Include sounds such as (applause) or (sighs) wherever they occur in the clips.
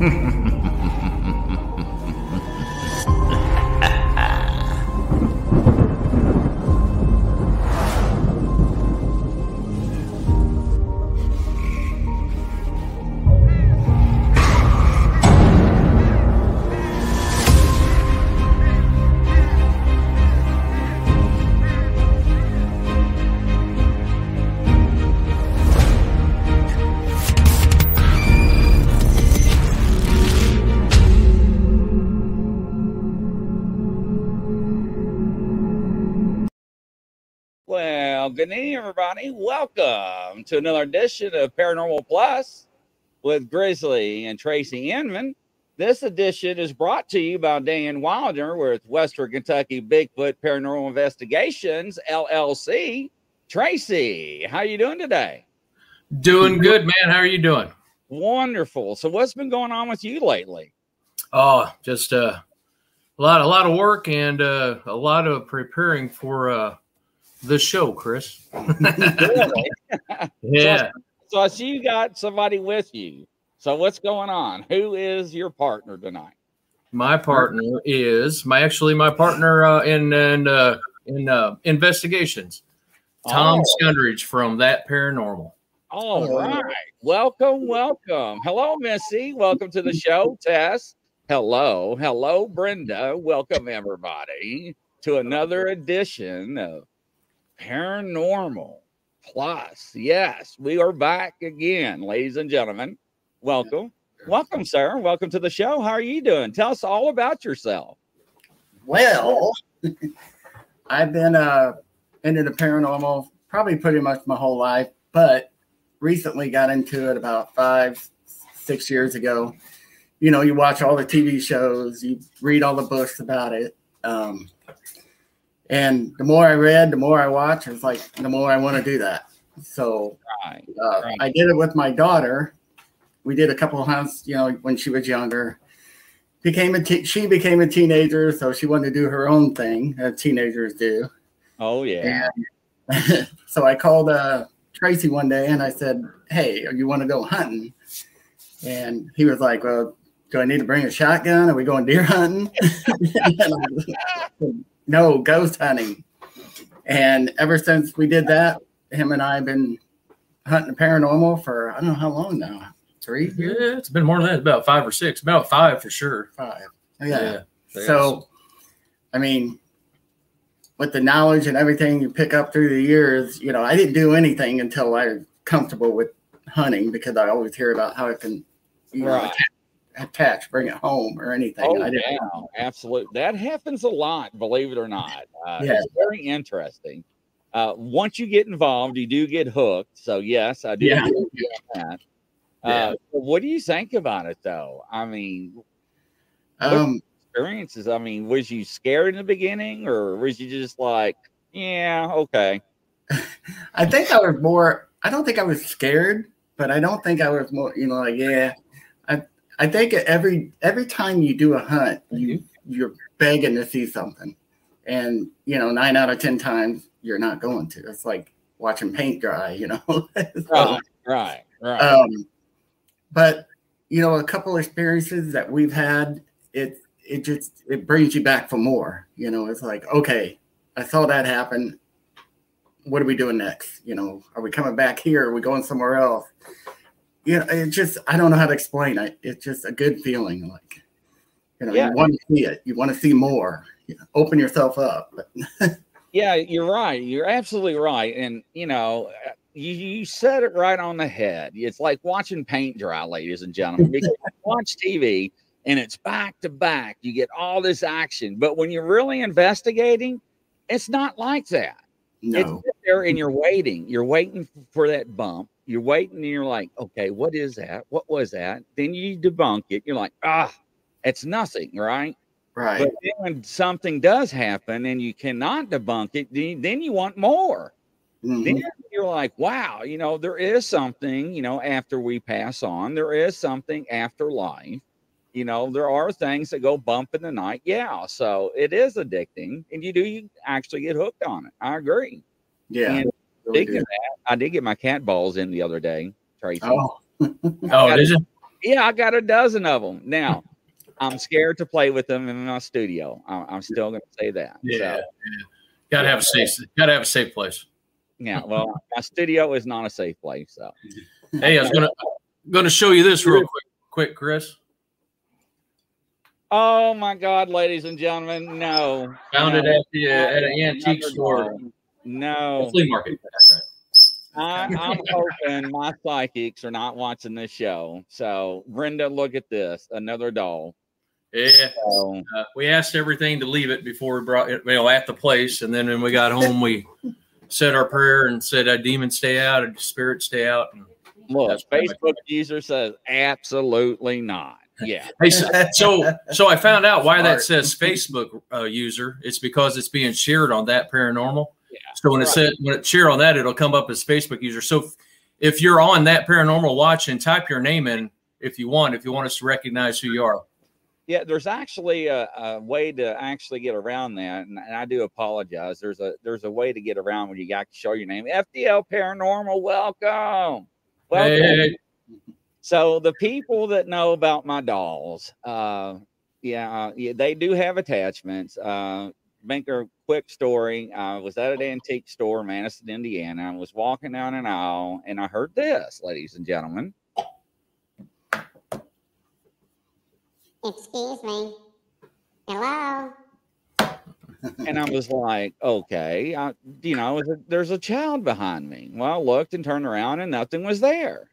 Well, (laughs) good evening, everybody. Welcome to another edition of Paranormal Plus with Grizzly and Tracy Inman. This edition is brought to you by Dan Wilder with Western Kentucky Bigfoot Paranormal Investigations LLC. Tracy, how are you doing today? Doing good, man. How are you doing? Wonderful. So, what's been going on with you lately? Oh, just uh, a lot, a lot of work and uh, a lot of preparing for uh, the show, Chris. Really? (laughs) yeah. So, I see you got somebody with you. So, what's going on? Who is your partner tonight? My partner is my actually my partner uh, in in uh, in uh, investigations, Tom Oh. Scundridge from That Paranormal. All right. Welcome, welcome. Hello, Missy. Welcome to the show, Tess. Hello. Hello, Brenda. Welcome, everybody, to another edition of Paranormal Plus. Yes, we are back again, ladies and gentlemen. Welcome. Welcome, sir. Welcome to the show. How are you doing? Tell us all about yourself. Well, (laughs) I've been uh into the paranormal probably pretty much my whole life, but recently got into it about five, six years ago. You know, you watch all the TV shows, you read all the books about it. Um, and the more I read, the more I watch, it's like the more I want to do that. So Right. uh, Right. I did it with my daughter. We did a couple of hunts, you know, when she was younger. Became a te- she became a teenager, so she wanted to do her own thing, as teenagers do. Oh, yeah. And (laughs) so I called uh, Tracy one day and I said, "Hey, you want to go hunting?" And he was like, "Well, do I need to bring a shotgun? Are we going deer hunting?" (laughs) And I was like, no, ghost hunting. And ever since we did that, him and I have been hunting paranormal for I don't know how long now. Three Yeah, years, it's been more than that. About five or six. About five for sure. five. Yeah. Yeah. So, I mean, with the knowledge and everything you pick up through the years, you know, I didn't do anything until I was comfortable with hunting because I always hear about how it can, you know, Right. Attach, attach, bring it home or anything. Oh, and I didn't. yeah, absolutely. That happens a lot, believe it or not. Uh, Yeah. It's very interesting. Uh, once you get involved, you do get hooked. So, yes, I do Yeah. that. Uh, what do you think about it, though? I mean, Um, experiences. I mean, was you scared in the beginning, or was you just like, yeah, okay, (laughs) I think I was more. I don't think I was scared, but I don't think I was more. You know, like yeah. I think every every time you do a hunt, you you're begging to see something, and you know, nine out of ten times you're not going to. It's like watching paint dry. You know. (laughs) So, right, right, right. um, but you know, a couple experiences that we've had, it it just it brings you back for more. You know, it's like okay, I saw that happen. What are we doing next? You know, are we coming back here? Are we going somewhere else? You know, it just I don't know how to explain it. It's just a good feeling. Like you know, Yeah. you want to see it. You want to see more. You know, open yourself up. (laughs) Yeah, you're right. You're absolutely right. And you know, you, you said it right on the head. It's like watching paint dry, ladies and gentlemen. Because you (laughs) watch TV and it's back to back. You get all this action, but when you're really investigating, it's not like that. No, sit there and you're waiting. You're waiting for that bump. You're waiting and you're like, okay, what is that? What was that? Then you debunk it. You're like, ah, it's nothing, right? right. But then when something does happen and you cannot debunk it, then, then you want more. Mhm. Then you're like, wow, you know, there is something, you know, after we pass on, there is something after life. You know, there are things that go bump in the night. Yeah. So it is addicting. And you do you actually get hooked on it. I agree. yeah. And speaking do. of that, I did get my cat balls in the other day, Tracy. Oh, (laughs) Oh, did you? Yeah, I got a dozen of them. Now, (laughs) I'm scared to play with them in my studio. I'm, I'm still going to say that. Yeah, So, yeah. Gotta have a safe. Gotta have a safe place. yeah. Well, my studio is not a safe place. So, Hey, I was gonna gonna show you this real quick, quick, Chris. oh my God, ladies and gentlemen, no. Found it at the uh, at an antique store, doll. No, flea market. That's right. I, I'm hoping my psychics are not watching this show. So, Brenda, look at this another doll. Yeah, So, uh, we asked everything to leave it before we brought it, you know, at the place, and then when we got home, we said our prayer and said, "A demon stay out, a spirit stay out." And, look, That's pretty much Facebook user says absolutely not. Yeah. (laughs) hey, so, so so I found out why that says Facebook uh, user. It's because it's being shared on that paranormal. Yeah. So when it Right. said when it share on that, it'll come up as Facebook user. So if, if you're on that paranormal watch and type your name in if you want, if you want us to recognize who you are. Yeah, there's actually a, a way to actually get around that, and, and I do apologize. There's a there's a way to get around when you got to show your name. FDL Paranormal, welcome, welcome. Hey, So the people that know about my dolls, uh, yeah, uh, yeah, they do have attachments. Uh, make a quick story. I was at an antique store, in Madison, Indiana. I was walking down an aisle, and I heard this, ladies and gentlemen. Excuse me. Hello? and I was like, okay, I, you know, there's a- there's a child behind me. Well, I looked and turned around and nothing was there.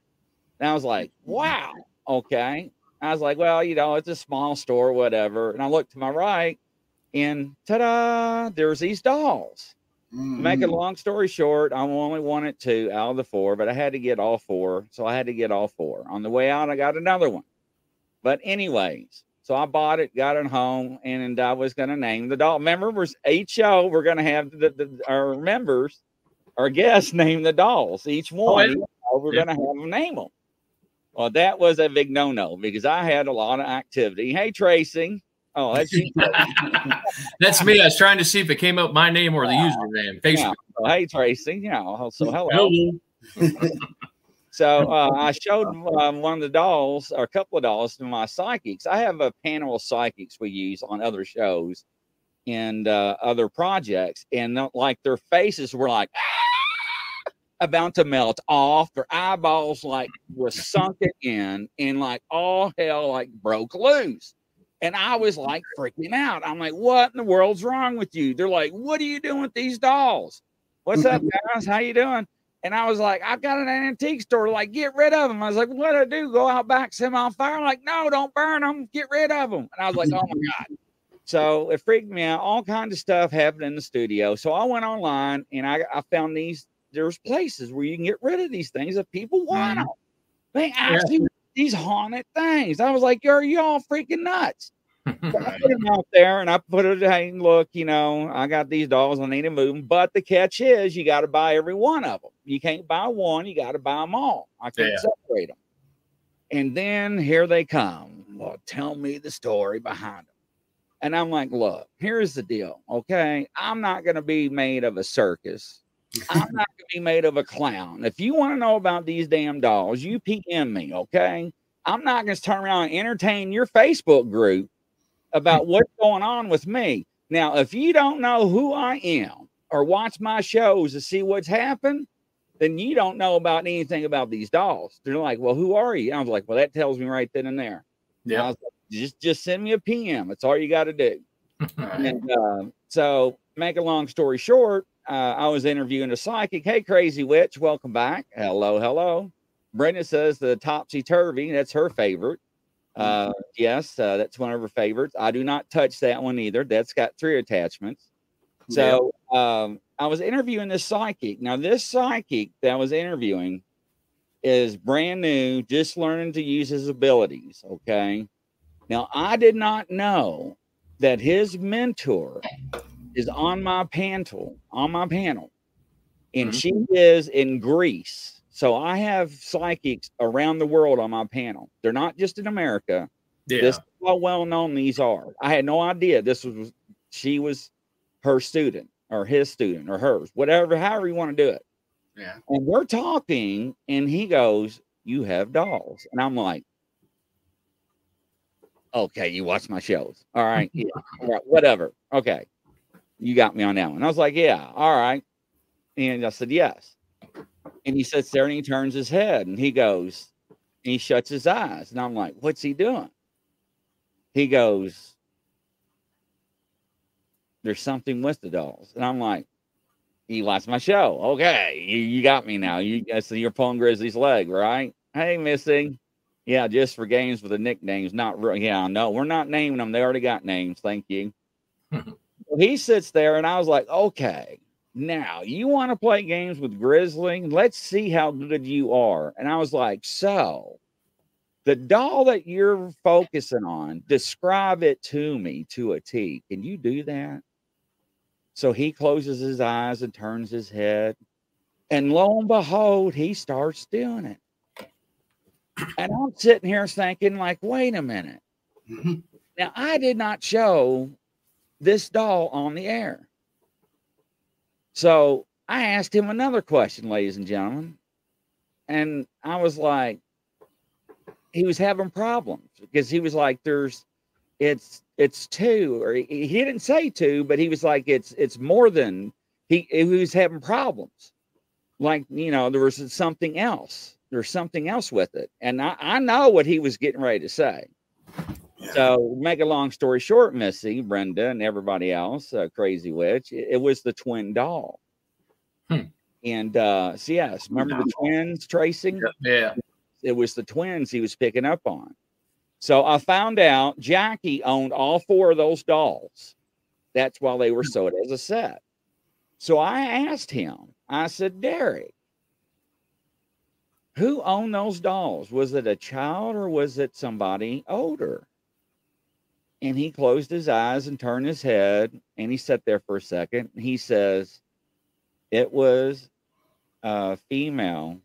And I was like, mm-hmm. wow, okay. I was like, well, you know, it's a small store, whatever. And I looked to my right and ta da, there's these dolls. To Make a Mhm. long story short, I only wanted two out of the four, but I had to get all four. So I had to get all four. On the way out, I got another one. But anyways, so I bought it, got it home, and I was going to name the doll. Remember, was each show we're going to have the, the our members, our guests (laughs) name the dolls. Each one, yeah. each show, we're Yeah. going to have them name them. Well, that was a big no-no because I had a lot of activity. Hey, Tracy. Oh, that's (laughs) that's me. I was trying to see if it came up my name or the username. Yeah. Facebook. So, hey, Tracy. yeah. so hello. Hello. (laughs) (laughs) So uh, I showed um, one of the dolls, or a couple of dolls, to my psychics. I have a panel of psychics we use on other shows and uh, other projects, and uh, like their faces were like about to melt off. Their eyeballs like was sunken in, and like all hell like broke loose. And I was like freaking out. I'm like, "What in the world's wrong with you?" They're like, "What are you doing with these dolls?" What's up, (laughs) guys? How you doing? And I was like, I've got an antique store. Like, get rid of them. I was like, what do I do? Go out back, set them on fire? I'm like, no, don't burn them. Get rid of them. And I was like, oh my God. So it freaked me out. All kinds of stuff happened in the studio. So I went online and I, I found these. There's places where you can get rid of these things if people want mm-hmm. them. They actually these haunted things. I was like, are you all freaking nuts? (laughs) So I put them out there and I put it, hey, look, you know, I got these dolls, I need to move them. But the catch is you got to buy every one of them. You can't buy one, you got to buy them all. I can't Yeah. separate them. And then here they come. Well, tell me the story behind them. And I'm like, look, here's the deal. Okay. I'm not going to be made of a circus. I'm (laughs) not going to be made of a clown. If you want to know about these damn dolls, you PM me. Okay. I'm not going to turn around and entertain your Facebook group about (laughs) what's going on with me. Now, if you don't know who I am or watch my shows to see what's happened, then you don't know about anything about these dolls. They're like, well, who are you? I was like, well, that tells me right then and there. I Yeah. was like, just just send me a PM. That's all you got to do. (laughs) And uh, so, make a long story short, uh, I was interviewing a psychic. Hey, crazy witch, welcome back. Hello, hello. Brenda says the topsy turvy. That's her favorite. Uh, yes, uh, that's one of her favorites. I do not touch that one either. That's got three attachments. So um, I was interviewing this psychic. Now, this psychic that I was interviewing is brand new, just learning to use his abilities. Okay. Now, I did not know that his mentor is on my panel, on my panel, and Mhm. she is in Greece. So I have psychics around the world on my panel. They're not just in America. Yeah. This is how well known these are. I had no idea this was she was her student or his student or hers, whatever, however you want to do it. Yeah. And we're talking, and he goes, You have dolls. And I'm like, Okay, you watch my shows. All right. Yeah. All right, whatever. Okay. You got me on that one. I was like, Yeah, all right. And I said, Yes. And he sits there and he turns his head and he goes, and he shuts his eyes. And I'm like, What's he doing? He goes, There's something with the dolls. And I'm like, You watch my show. Okay. You, you got me now. You so you're pulling Grizzly's leg, right? Hey, Missy. Yeah, just for games with the nicknames, not real. Yeah, no, we're not naming them. They already got names. Thank you. (laughs) he sits there, and I was like, okay, now you want to play games with Grizzly? Let's see how good you are. And I was like, so the doll that you're focusing on, describe it to me to a T. Can you do that? So he closes his eyes and turns his head. And lo and behold, he starts doing it. And I'm sitting here thinking, like, wait a minute. Mhm. Now, I did not show this doll on the air. So I asked him another question, ladies and gentlemen. And I was like, he was having problems because he was like, there's, it's, it's two, or he, he didn't say two, but he was like, it's, it's more than he, he was having problems. Like, you know, there was something else there's something else with it. And I, I know what he was getting ready to say. Yeah. So, make a long story short, Missy, Brenda, and everybody else, uh, Crazy Witch, it, it was the twin doll. Hmm. And uh, so, yes, remember the twins tracing? Yeah. It was the twins he was picking up on. So, I found out Jackie owned all four of those dolls. That's why they were sold as a set. So, I asked him, I said, Derek, who owned those dolls? Was it a child or was it somebody older? And he closed his eyes and turned his head and he sat there for a second. He says, It was a female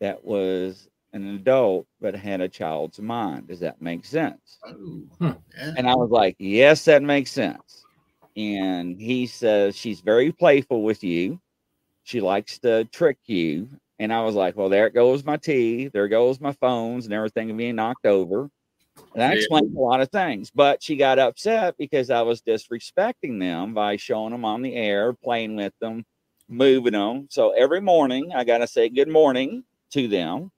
that was an adult but had a child's mind. Does that make sense? Oh, yeah. And I was like, Yes, that makes sense. And he says, She's very playful with you. She likes to trick you. And I was like, Well, there goes my tea. There goes my phones and everything being knocked over. And I Yeah. explained a lot of things, but she got upset because I was disrespecting them by showing them on the air, playing with them, moving them. So every morning I got to say good morning to them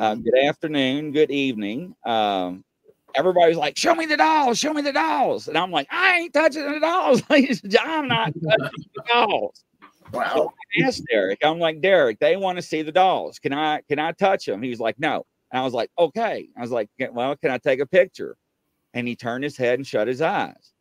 uh, Mhm. good afternoon, good evening. Um, everybody's like, "Show me the dolls, show me the dolls," and I'm like, "I ain't touching the dolls. (laughs) I'm not touching the dolls." Wow. I asked Derek, I'm like, "Derek, they want to see the dolls. Can I can I touch them?" He was like, "No," and I was like, "Okay." I was like, "Well, can I take a picture?" And he turned his head and shut his eyes.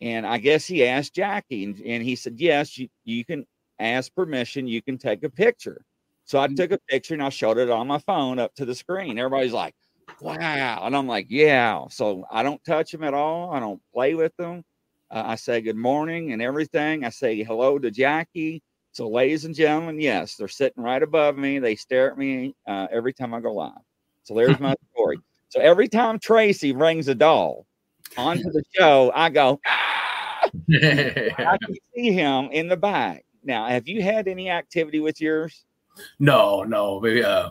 And I guess he asked Jackie, and, and he said, "Yes, you you can ask permission. You can take a picture." So I took a picture and I showed it on my phone up to the screen. Everybody's like, wow. And I'm like, yeah. So I don't touch them at all. I don't play with them. Uh, I say good morning and everything. I say hello to Jackie. So, ladies and gentlemen, yes, they're sitting right above me. They stare at me uh, every time I go live. So, there's my (laughs) story. So, every time Tracy brings a doll onto the show, I go, ah! I can (laughs) see him in the back. Now, have you had any activity with yours? No, no. Maybe, uh,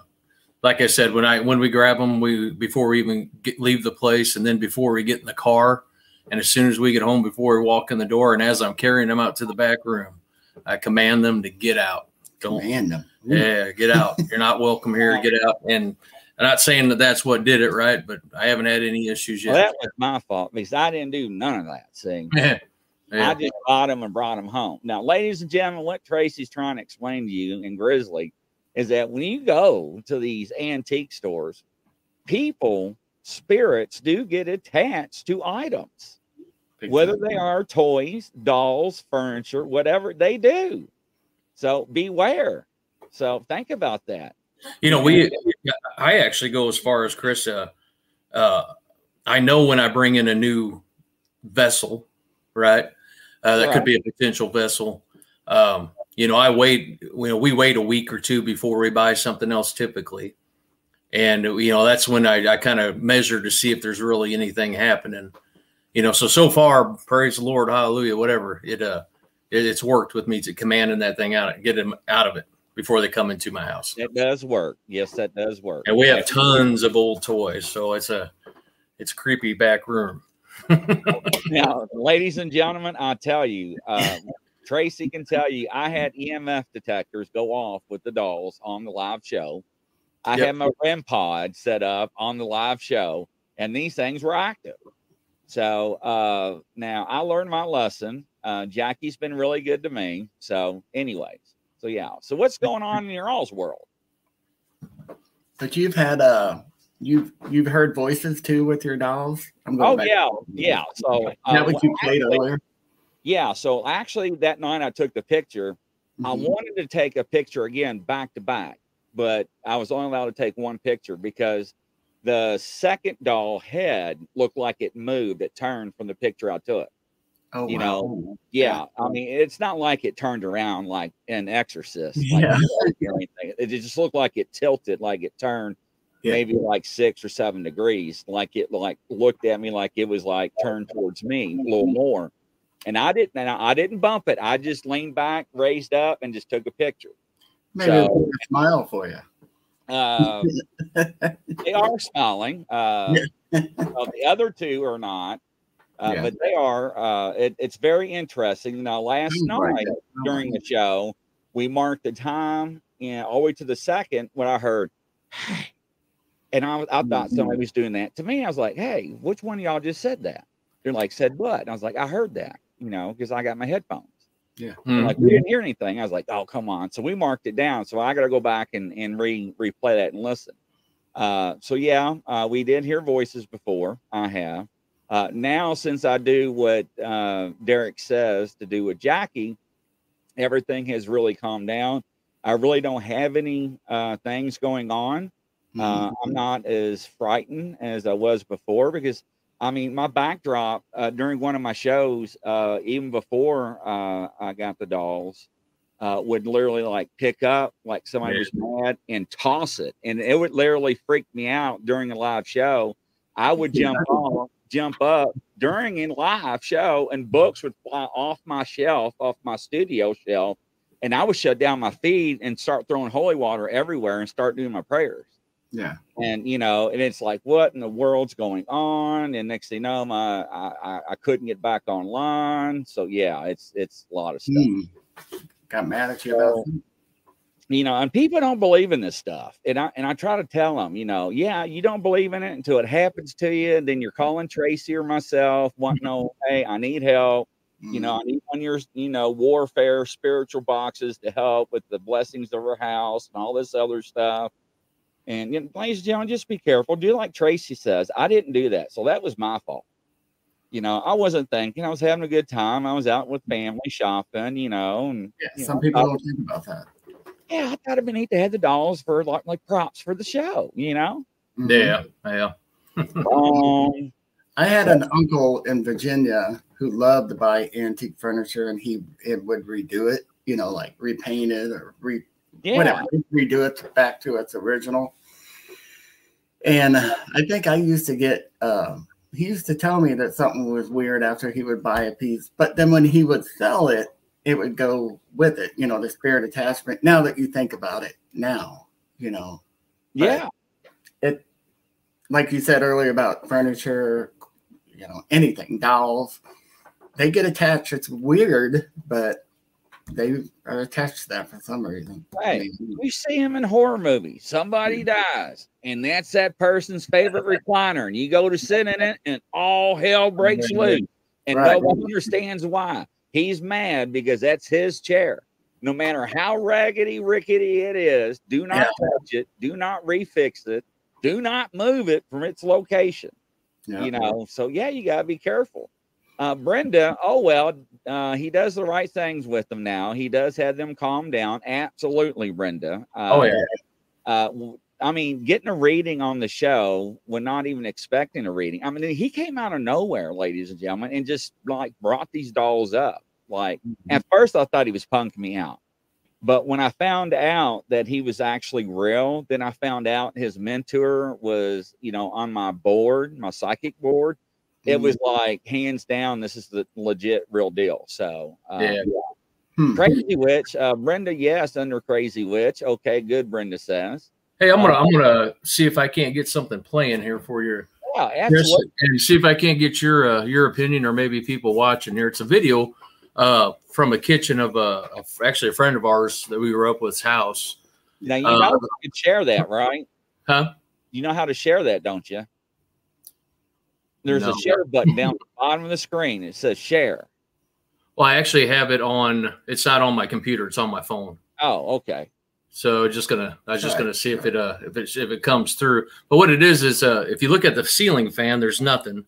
like I said, when I when we grab them, we before we even get, leave the place, and then before we get in the car, and as soon as we get home, before we walk in the door, and as I'm carrying them out to the back room, I command them to get out. Don't Command them. Ooh. yeah, get out. You're not welcome here. (laughs) Get out. And I'm not saying that that's what did it, right? But I haven't had any issues Well, yet. that was my fault because I didn't do none of that. See, (laughs) yeah. I just bought them and brought them home. Now, ladies and gentlemen, what Tracy's trying to explain to you in Grizzly is that when you go to these antique stores, people, spirits do get attached to items, whether they are toys, dolls, furniture, whatever they do. So beware. So think about that. You know, we I actually go as far as Chris. Uh, uh, I know when I bring in a new vessel, right? Uh, that Right. could be a potential vessel. Um, you know, I wait. You know, we wait a week or two before we buy something else, typically, and you know that's when I, I kind of measure to see if there's really anything happening. You know, so so far, praise the Lord, hallelujah, whatever it uh, it, it's worked with me to commanding that thing out, get them out of it before they come into my house. That does work. Yes, that does work. And we have tons of old toys, so it's a it's creepy back room. (laughs) now, ladies and gentlemen, I tell you, uh, Tracy can tell you, I had EMF detectors go off with the dolls on the live show. I Yep. had my REM pod set up on the live show, and these things were active. So uh, now I learned my lesson. Uh, Jackie's been really good to me. So, anyways, so yeah. So what's going on in your all's world? But you've had uh you've you've heard voices too with your dolls. I'm Oh back- yeah, yeah. So Is that uh, what you played actually- earlier? Yeah. So actually, that night I took the picture. I Mhm. wanted to take a picture again back to back, but I was only allowed to take one picture because the second doll head looked like it moved. It turned from the picture I took. Oh, you wow. know, Yeah. I mean, it's not like it turned around like an exorcist. like Yeah. (laughs) or anything. It just looked like it tilted, like it turned Yeah. maybe like six or seven degrees. Like it like looked at me like it was like turned towards me a little more. And I didn't and I didn't bump it. I just leaned back, raised up, and just took a picture. Maybe So- a smile for you. Uh, (laughs) they are smiling. Uh, well, the other two are not, uh, Yeah. but they are. Uh, it, it's very interesting. Now, last Oh, right. night during the show, we marked the time and all the way to the second when I heard, "Hey," and I, I thought Mhm. somebody was doing that to me. I was like, "Hey, which one of y'all just said that?" They're like, "Said what?" And I was like, "I heard that," you know, because I got my headphones. They're Hmm. Like we didn't hear anything. I was like, "Oh, come on!" So we marked it down. So I got to go back and and re replay that and listen. Uh, so yeah, uh, we did hear voices before. I have. Uh, now, since I do what uh, Derek says to do with Jackie, everything has really calmed down. I really don't have any uh, things going on. Uh, I'm not as frightened as I was before because I mean, my backdrop uh, during one of my shows, uh, even before uh, I got the dolls, uh, would literally like pick up like somebody was mad and toss it, and it would literally freak me out during a live show. I would (laughs) jump off, jump up during a live show, and books would fly off my shelf, off my studio shelf, and I would shut down my feed and start throwing holy water everywhere and start doing my prayers yeah. and you know, and it's like, what in the world's going on? And next thing you know, my I, I, I couldn't get back online. So yeah, it's it's a lot of stuff. Hmm. Got mad at you about that? You know, and people don't believe in this stuff. And I and I try to tell them, you know, yeah, you don't believe in it until it happens to you. Then you're mm. calling Tracy or myself, wanting to know, hey, I need help. You know, mm. I need one of your, you know, warfare spiritual boxes to help with the blessings of our house and all this other stuff. And you know, ladies and gentlemen, just be careful. Do like Tracy says. I didn't do that, so that was my fault. You know, I wasn't thinking. I was having a good time. I was out with mm. family shopping. You know, and Yeah, you some know, people I- don't think about that. Yeah, I thought it'd be neat to have the dolls for like like props for the show. You know, Mhm. Yeah, yeah. (laughs) um, I had an uncle in Virginia who loved to buy antique furniture, and he it would redo it. You know, like repaint it or re yeah, whatever, redo it back to its original. And I think I used to get, uh, he used to tell me that something was weird after he would buy a piece, but then when he would sell it, it would go with it, you know, the spirit attachment. Now that you think about it, now, you know, yeah, it, like you said earlier about furniture, you know, anything, dolls, they get attached. It's weird, but they are attached to that for some reason. I Hey, mean, we see them in horror movies. Somebody dies, and that's that person's favorite recliner, and you go to sit in it, and all hell breaks loose, and Right. no one understands why. He's mad because that's his chair. No matter how raggedy, rickety it is, do not Yeah. touch it. Do not refix it. Do not move it from its location. yeah. You know, so yeah, you gotta be careful. Uh, Brenda, oh well, uh, he does the right things with them now. He does have them calm down. Absolutely, Brenda. Uh, Oh yeah. uh, I mean, getting a reading on the show when not even expecting a reading. I mean, he came out of nowhere, ladies and gentlemen, and just like brought these dolls up. Like at first, I thought he was punking me out, but when I found out that he was actually real, then I found out his mentor was, you know, on my board, my psychic board. It was like hands down, this is the legit real deal. So, uh, Yeah. Hmm. Crazy Witch, uh, Brenda, yes, under Crazy Witch. Okay, good. Brenda says. Hey, I'm gonna I'm gonna see if I can't get something playing here for you. Yeah, absolutely. and see if I can't get your uh, your opinion or maybe people watching here. It's a video uh, from a kitchen of a, a actually a friend of ours that we grew up with's house. Now you Uh, know you can share that, right? Huh? You know how to share that, don't you? There's No. a share button down the bottom of the screen. It says share. Well, I actually have it on. It's not on my computer. It's on my phone. Oh, okay. So just gonna, I was just Right. gonna see if it, uh, if it, if it comes through. But what it is is, uh, if you look at the ceiling fan, there's nothing,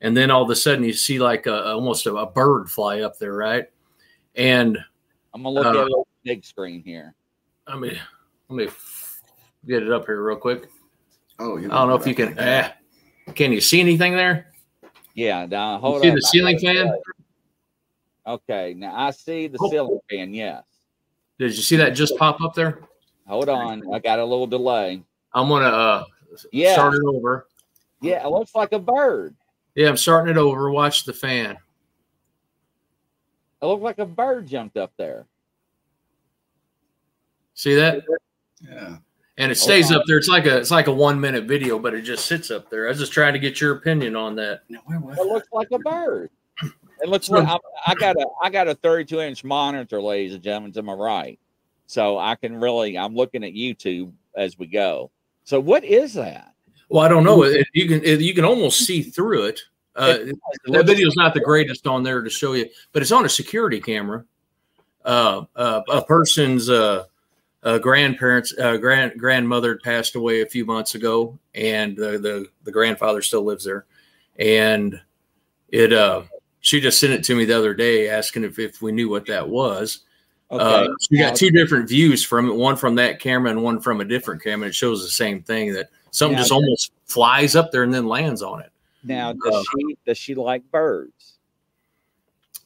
and then all of a sudden you see like a, almost a, a bird fly up there, right? And I'm gonna look Uh, at the big screen here. I mean, let me get it up here real quick. Oh, you I don't know if you can. Eh, can you see anything there? Yeah, now hold see on. the I ceiling fan? Okay, now I see the Oh. ceiling fan. Yes. Did you see that just pop up there? Hold on, I got a little delay. I'm gonna uh, Yeah, start it over. yeah, it looks like a bird. Yeah, I'm starting it over. Watch the fan. It looked like a bird jumped up there. See that? Yeah. And it Hold stays on. up there. It's like a it's like a one minute video, but it just sits up there. I was just trying to get your opinion on that. Now, where was It that? looks like a bird. It looks like I, I got a I got a 32 inch monitor, ladies and gentlemen, to my right, so I can really. I'm looking at YouTube as we go. So what is that? Well, I don't know. It, you can it, you can almost see through it. Uh, that looks- video's not the greatest on there to show you, but it's on a security camera. Uh, uh, a person's uh, uh, grandparents, uh, grand grandmother passed away a few months ago, and the the, the grandfather still lives there, and it uh, she just sent it to me the other day asking if, if we knew what that was. Okay, you got two different views from it, one from that camera and one from a different camera. It shows the same thing that something Now- just almost flies up there and then lands on it. Now, does Uh, she does she like birds?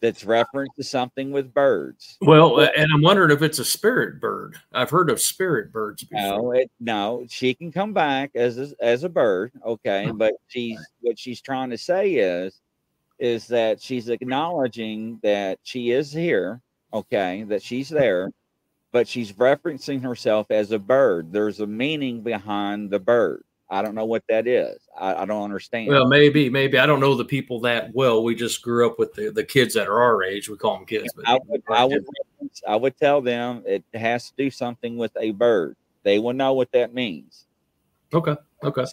That's reference to something with birds. Well, and I'm wondering if it's a spirit bird. I've heard of spirit birds before. No, it, no, she can come back as a, as a bird, okay. But she's what she's trying to say is, is that she's acknowledging that she is here, okay, that she's there, but she's referencing herself as a bird. There's a meaning behind the bird. I don't know what that is. I, I don't understand. Well, maybe, maybe I don't know the people that well. We just grew up with the, the kids that are our age. We call them kids, but I would, I would, I would tell them it has to do something with a bird. They will know what that means. okay, okay.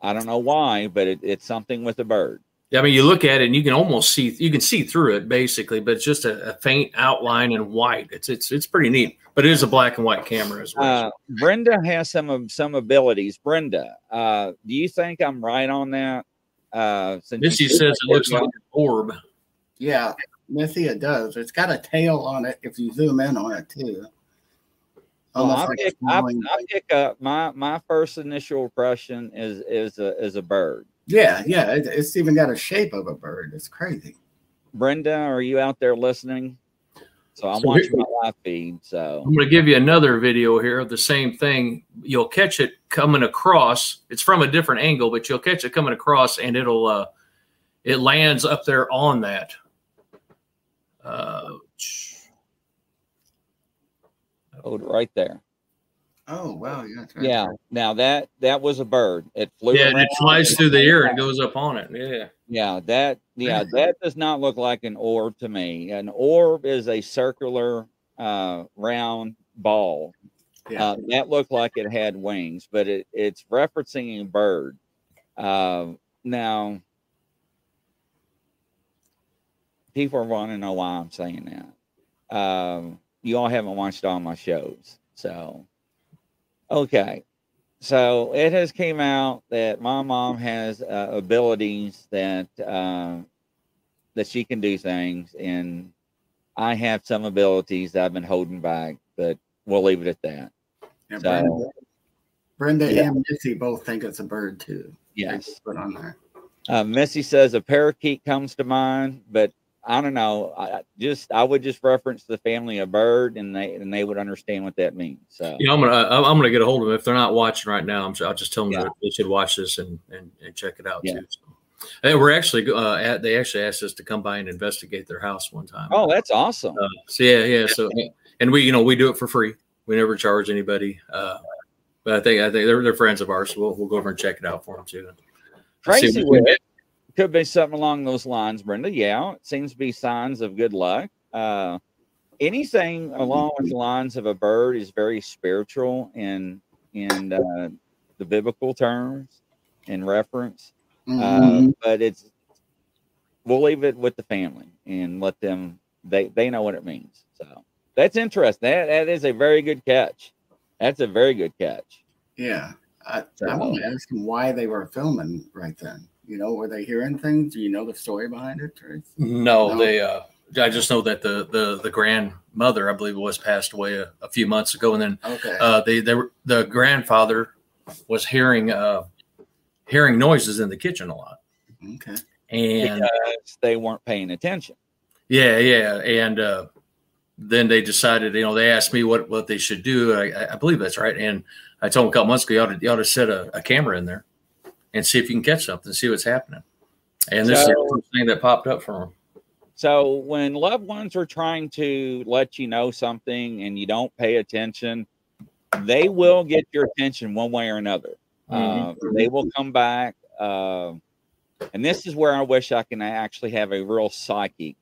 I don't know why, but it, it's something with a bird. Yeah, I mean, you look at it and you can almost see you can see through it basically, but it's just a, a faint outline in white. It's it's it's pretty neat, but it is a black and white camera as well. Uh, Brenda has some of some abilities. Brenda, uh, do you think I'm right on that? Uh, since Missy says it looks like an orb. Yeah, Missy, it does. It's got a tail on it if you zoom in on it too. Well, Almost I, like pick, I, I pick up my my first initial impression is is a is a bird. Yeah, yeah. It, it's even got a shape of a bird. It's crazy. Brenda, are you out there listening? So I'm So watching here- my live feed. So I'm going to give you another video here of the same thing. You'll catch it coming across. It's from a different angle, but you'll catch it coming across, and it'll uh, it lands up there on that. Uh, oh, right there. Oh wow, yeah. Right. Yeah. Now that that was a bird. It flew. yeah, and it flies and- through the air and goes up on it. Yeah. Yeah, that yeah, (laughs) that does not look like an orb to me. An orb is a circular uh round ball. Yeah. Uh, that looked like it had wings, but it, it's referencing a bird. Uh, now, people want to know why I'm saying that. Um, you all haven't watched all my shows, so okay. So it has came out that my mom has uh, abilities that uh, that she can do things, and I have some abilities that I've been holding back. But we'll leave it at that. Yeah, So- Brenda, Brenda Yeah. and Missy both think it's a bird too. Yes. Put on there. Uh, Missy says a parakeet comes to mind, but I don't know. I just I would just reference the family of bird, and they and they would understand what that means. So Yeah, I'm gonna I'm gonna get a hold of them if they're not watching right now. I'm sure I'll just tell them Yeah. that they should watch this and and, and check it out Yeah. too. So, hey, we're actually uh, at, they actually asked us to come by and investigate their house one time. oh, that's awesome. Uh, so yeah, yeah. So and we you know we do it for free. We never charge anybody. Uh, but I think I think they're, they're friends of ours, so we'll, we'll go over and check it out for them too. Crazy could be something along those lines, Brenda. Yeah, it seems to be signs of good luck. Uh, anything along with the lines of a bird is very spiritual in in uh, the biblical terms in reference. Mhm. Uh, but it's we'll leave it with the family and let them they they know what it means. So that's interesting. That that is a very good catch. That's a very good catch. yeah. I, So- I want to ask them why they were filming right then. You know, were they hearing things? Do you know the story behind it? Trace? No, No. they. Uh, I just know that the the the grandmother, I believe, was passed away a, a few months ago, and then Okay. uh, they they were, the grandfather was hearing uh, hearing noises in the kitchen a lot, okay. and Because they weren't paying attention. yeah, yeah, and uh, then they decided, you know, they asked me what what they should do. I, I- I believe that's right, and I told them a couple months ago, you ought to, you ought to set a, a camera in there and see if you can catch something, see what's happening. And this is So- the first thing that popped up for them. So when loved ones are trying to let you know something and you don't pay attention, they will get your attention one way or another. Uh, they will come back. Uh, and this is where I wish I can actually have a real psychic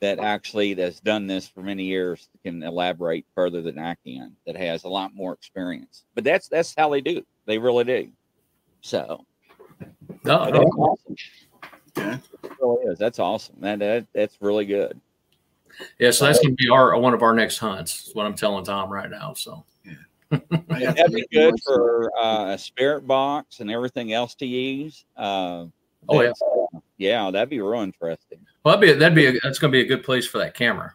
that actually has done this for many years can elaborate further than I can. That has a lot more experience. But that's that's how they do. They really do. So No, but no, that's awesome. Yeah. It really is. That's awesome. That, that that's really good. Yeah, so that's going to be our one of our next hunts. Is what I'm telling Tom right now. So yeah. (laughs) That'd be good for uh, a spirit box and everything else to use. Uh, Oh, yeah. uh, yeah, that'd be real interesting. well, that'd be that'd be a, that's going to be a good place for that camera.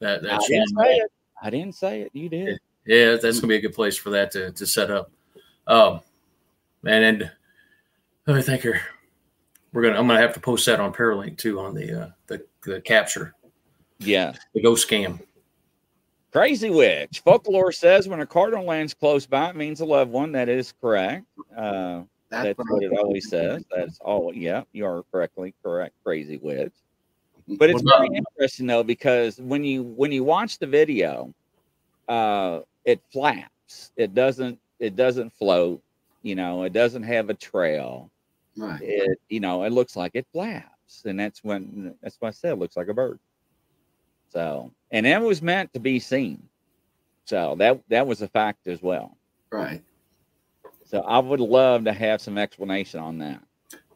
That I that's didn't say it. I didn't say it. You did. yeah, that's going to be a good place for that to to set up. Um, and and let me think here. We're gonna I'm gonna have to post that on Paralink too on the uh, the the capture Yeah. the ghost scam. Crazy witch. Folklore says when a cardinal lands close by, it means a loved one. That is correct. Uh, That's, that's what it always says. That's all. Yeah, you are correctly correct. Crazy witch. But it's What very interesting though because when you when you watch the video, uh, it flaps. It doesn't. It doesn't float. You know, it doesn't have a trail. Right. It you know, it looks like it flaps, and that's when that's what I said. It looks like a bird. So, and it was meant to be seen. So that that was a fact as well. Right. So I would love to have some explanation on that.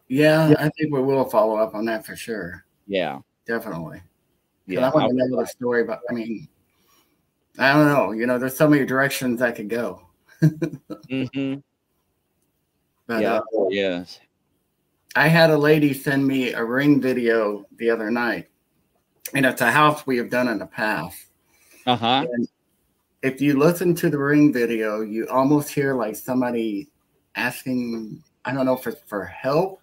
Yeah, I think we will follow up on that for sure. Yeah, definitely. yeah. I want to know the story, but I mean, I don't know. You know, there's so many directions I could go. (laughs) hmm But Yeah, uh, yes. I had a lady send me a ring video the other night, and it's a house we have done in the past. Uh huh. If you listen to the ring video, you almost hear like somebody asking, I don't know if it's for help,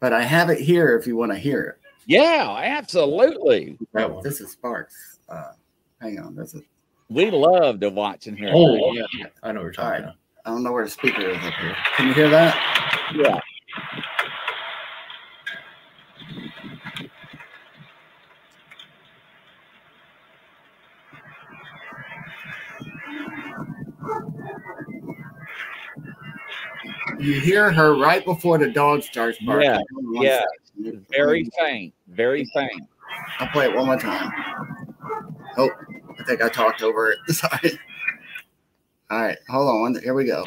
but I have it here if you want to hear it. Yeah, absolutely. That one. This is Sparks. Uh, hang on. This is, We love to watch and hear. Oh, yeah, I know what you're talking All right. about. I don't know where the speaker is up here. Can you hear that? yeah. You hear her right before the dog starts barking. Yeah, yeah. second. Very faint. Very faint. I'll play it one more time. Oh, I think I talked over it. (laughs) Sorry. All right, hold on. Here we go.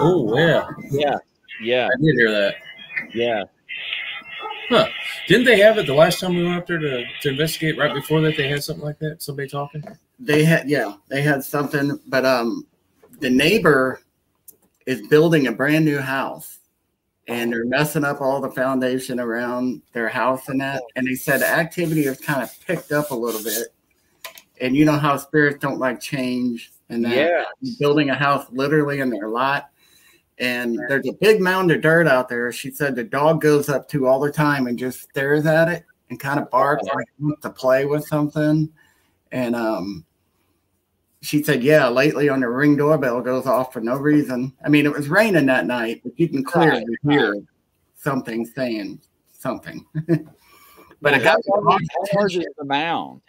Oh yeah, Yeah. Yeah. I did hear that. Yeah. Huh? Didn't they have it the last time we went up there to, to investigate? Right before that, they had something like that. Somebody talking. They had, yeah, they had something, but um, the neighbor is building a brand new house, and they're messing up all the foundation around their house and that. And they said activity has kind of picked up a little bit, and you know how spirits don't like change, and that Yeah. building a house literally in their lot. And there's a big mound of dirt out there. She said the dog goes up to all the time and just stares at it and kind of barks like wants to play with something. And um, she said, yeah, lately on the ring doorbell goes off for no reason. I mean, it was raining that night, but you can clearly hear something saying something. (laughs) but it how, got the large, how large attention. is the mound?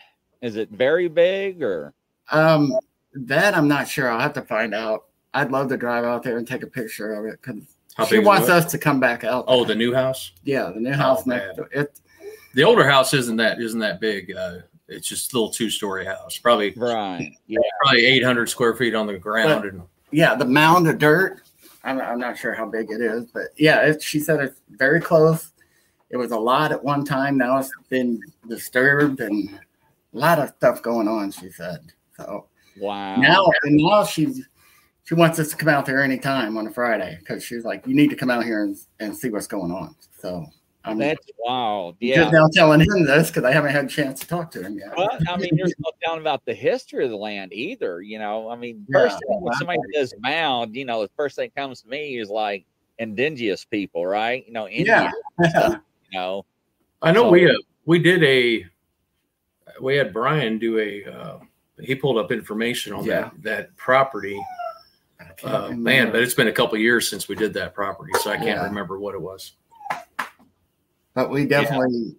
Is it very big or? Um, That I'm not sure. I'll have to find out. I'd love to drive out there and take a picture of it because How she wants us to come back out. Oh, the new house. yeah, the new house Oh, next. man. door. It The older house isn't that isn't that big. Uh, it's just a little two story house, probably Right. Yeah. probably 800 square feet on the ground. and yeah, the mound of dirt. I'm, I'm not sure how big it is, but yeah, it, she said it's very close. It was a lot at one time. Now it's been disturbed and a lot of stuff going on. She said so. Wow. Now and now she's she wants us to come out there anytime on a Friday because she's like, you need to come out here and, and see what's going on. So I'm That's wild. just Yeah. now telling him this because I haven't had a chance to talk to him yet. Well, I mean, you're not telling about the history of the land either. You know, I mean, Yeah. first thing when somebody says mound, you know, the first thing that comes to me is like indigenous people, right? You know, Indian, Yeah. you (laughs) know. I know So- we uh, we did a we had Brian do a uh, he pulled up information on Yeah. that that property. Uh, man, but it's been a couple years since we did that property, so I can't Yeah. remember what it was. But we definitely,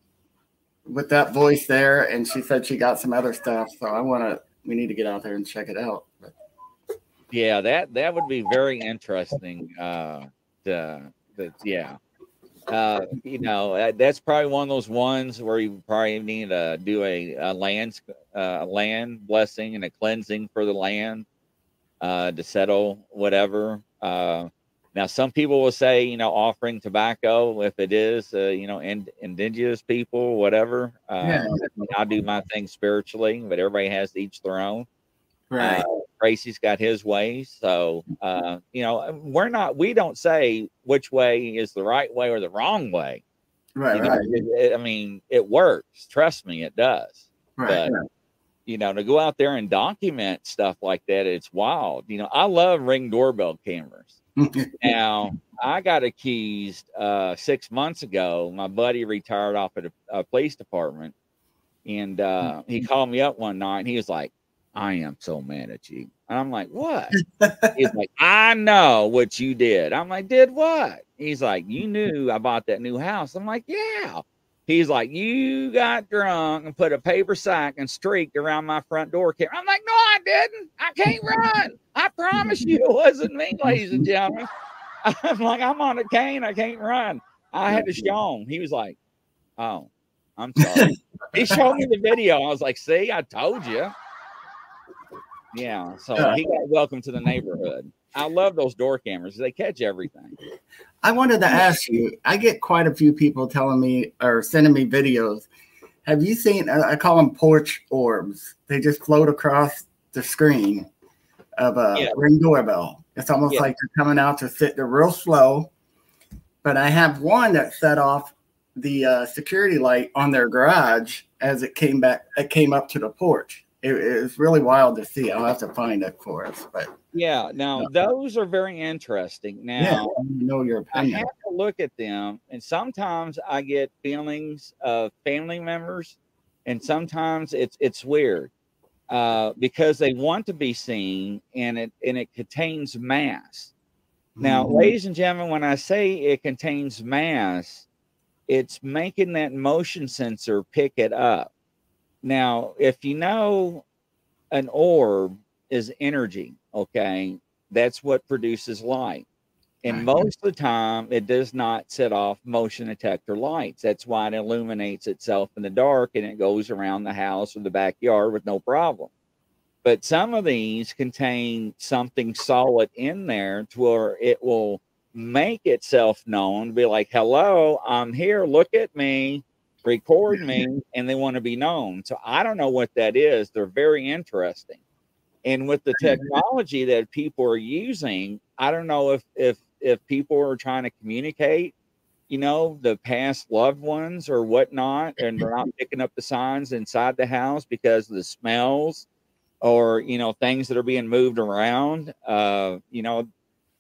with that voice there, and she said she got some other stuff. So I want to, we need to get out there and check it out. But Yeah, that that would be very interesting. Uh, to, yeah, uh, you know, that's probably one of those ones where you probably need to do a, a land uh, a land blessing and a cleansing for the land uh, to settle whatever. Uh, now, some people will say, you know, offering tobacco if it is, uh, you know, in, indigenous people, whatever. Uh, Yeah. I do my thing spiritually, but everybody has each their own. right, Uh, Tracy's got his ways. So, uh, you know, we're not, we don't say which way is the right way or the wrong way. right, You know, right, it- it- I mean, it works. Trust me, it does. right. but- You know, to go out there and document stuff like that, it's wild. You know, I love ring doorbell cameras. (laughs) Now, I got accused uh, six months ago. My buddy retired off at a, a police department, and uh, he called me up one night. And he was like, "I am so mad at you." And I'm like, "What?" He's (laughs) like, "I know what you did." I'm like, "Did what?" He's like, "You knew I bought that new house." I'm like, "Yeah." He's like, "You got drunk and put a paper sack and streaked around my front door." Camera. I'm like, "No, I didn't. I can't run. I promise you, it wasn't me, ladies and gentlemen." (laughs) I'm like, "I'm on a cane. I can't run." I had to show him. He was like, "Oh, I'm sorry." he showed me the video. I was like, "See, I told you." Yeah. So he got welcome to the neighborhood. I love those door cameras. They catch everything. (laughs) I wanted to ask you. I get quite a few people telling me or sending me videos. Have you seen? I I call them porch orbs. They just float across the screen of a Yeah. ring doorbell. It's almost Yeah. like they're coming out to sit. They're real slow. But I have one that set off the uh, security light on their garage as it came back. It came up to the porch. It, it was really wild to see. I'll have to find it for us. But Yeah. Now those are very interesting. Now yeah, I know your opinion. I have to look at them, and sometimes I get feelings of family members, and sometimes it's it's weird uh, because they want to be seen, and it and it contains mass. Now, Mhm. ladies and gentlemen, when I say it contains mass, it's making that motion sensor pick it up. Now, if you know an orb is energy, okay, that's what produces light. And Right. most of the time, it does not set off motion detector lights. That's why it illuminates itself in the dark and it goes around the house or the backyard with no problem. But some of these contain something solid in there to where it will make itself known, be like, hello, I'm here, look at me, record me, and they want to be known. So I don't know what that is. They're very interesting. And with the technology that people are using, I don't know if if if people are trying to communicate, you know, the past loved ones or whatnot, and they're not (laughs) picking up the signs inside the house because of the smells or you know things that are being moved around. Uh, you know,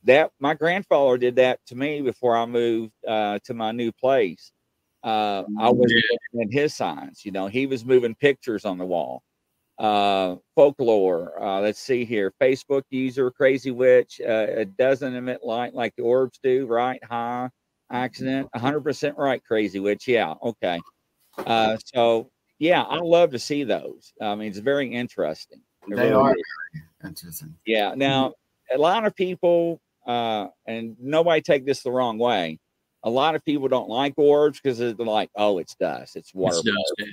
that my grandfather did that to me before I moved uh, to my new place. Uh, I was looking at his signs. You know, he was moving pictures on the wall. Uh, folklore. Uh, let's see here. Facebook user Crazy Witch. Uh, it doesn't emit light like the orbs do, right? High accident. 100% right, Crazy Witch. Yeah. Okay. Uh, so yeah, I love to see those. I mean, it's very interesting. It They really are. is. Interesting. Yeah. Now, a lot of people, uh, and nobody take this the wrong way. A lot of people don't like orbs because they're like, oh, it's dust, it's water. It's dust, yeah.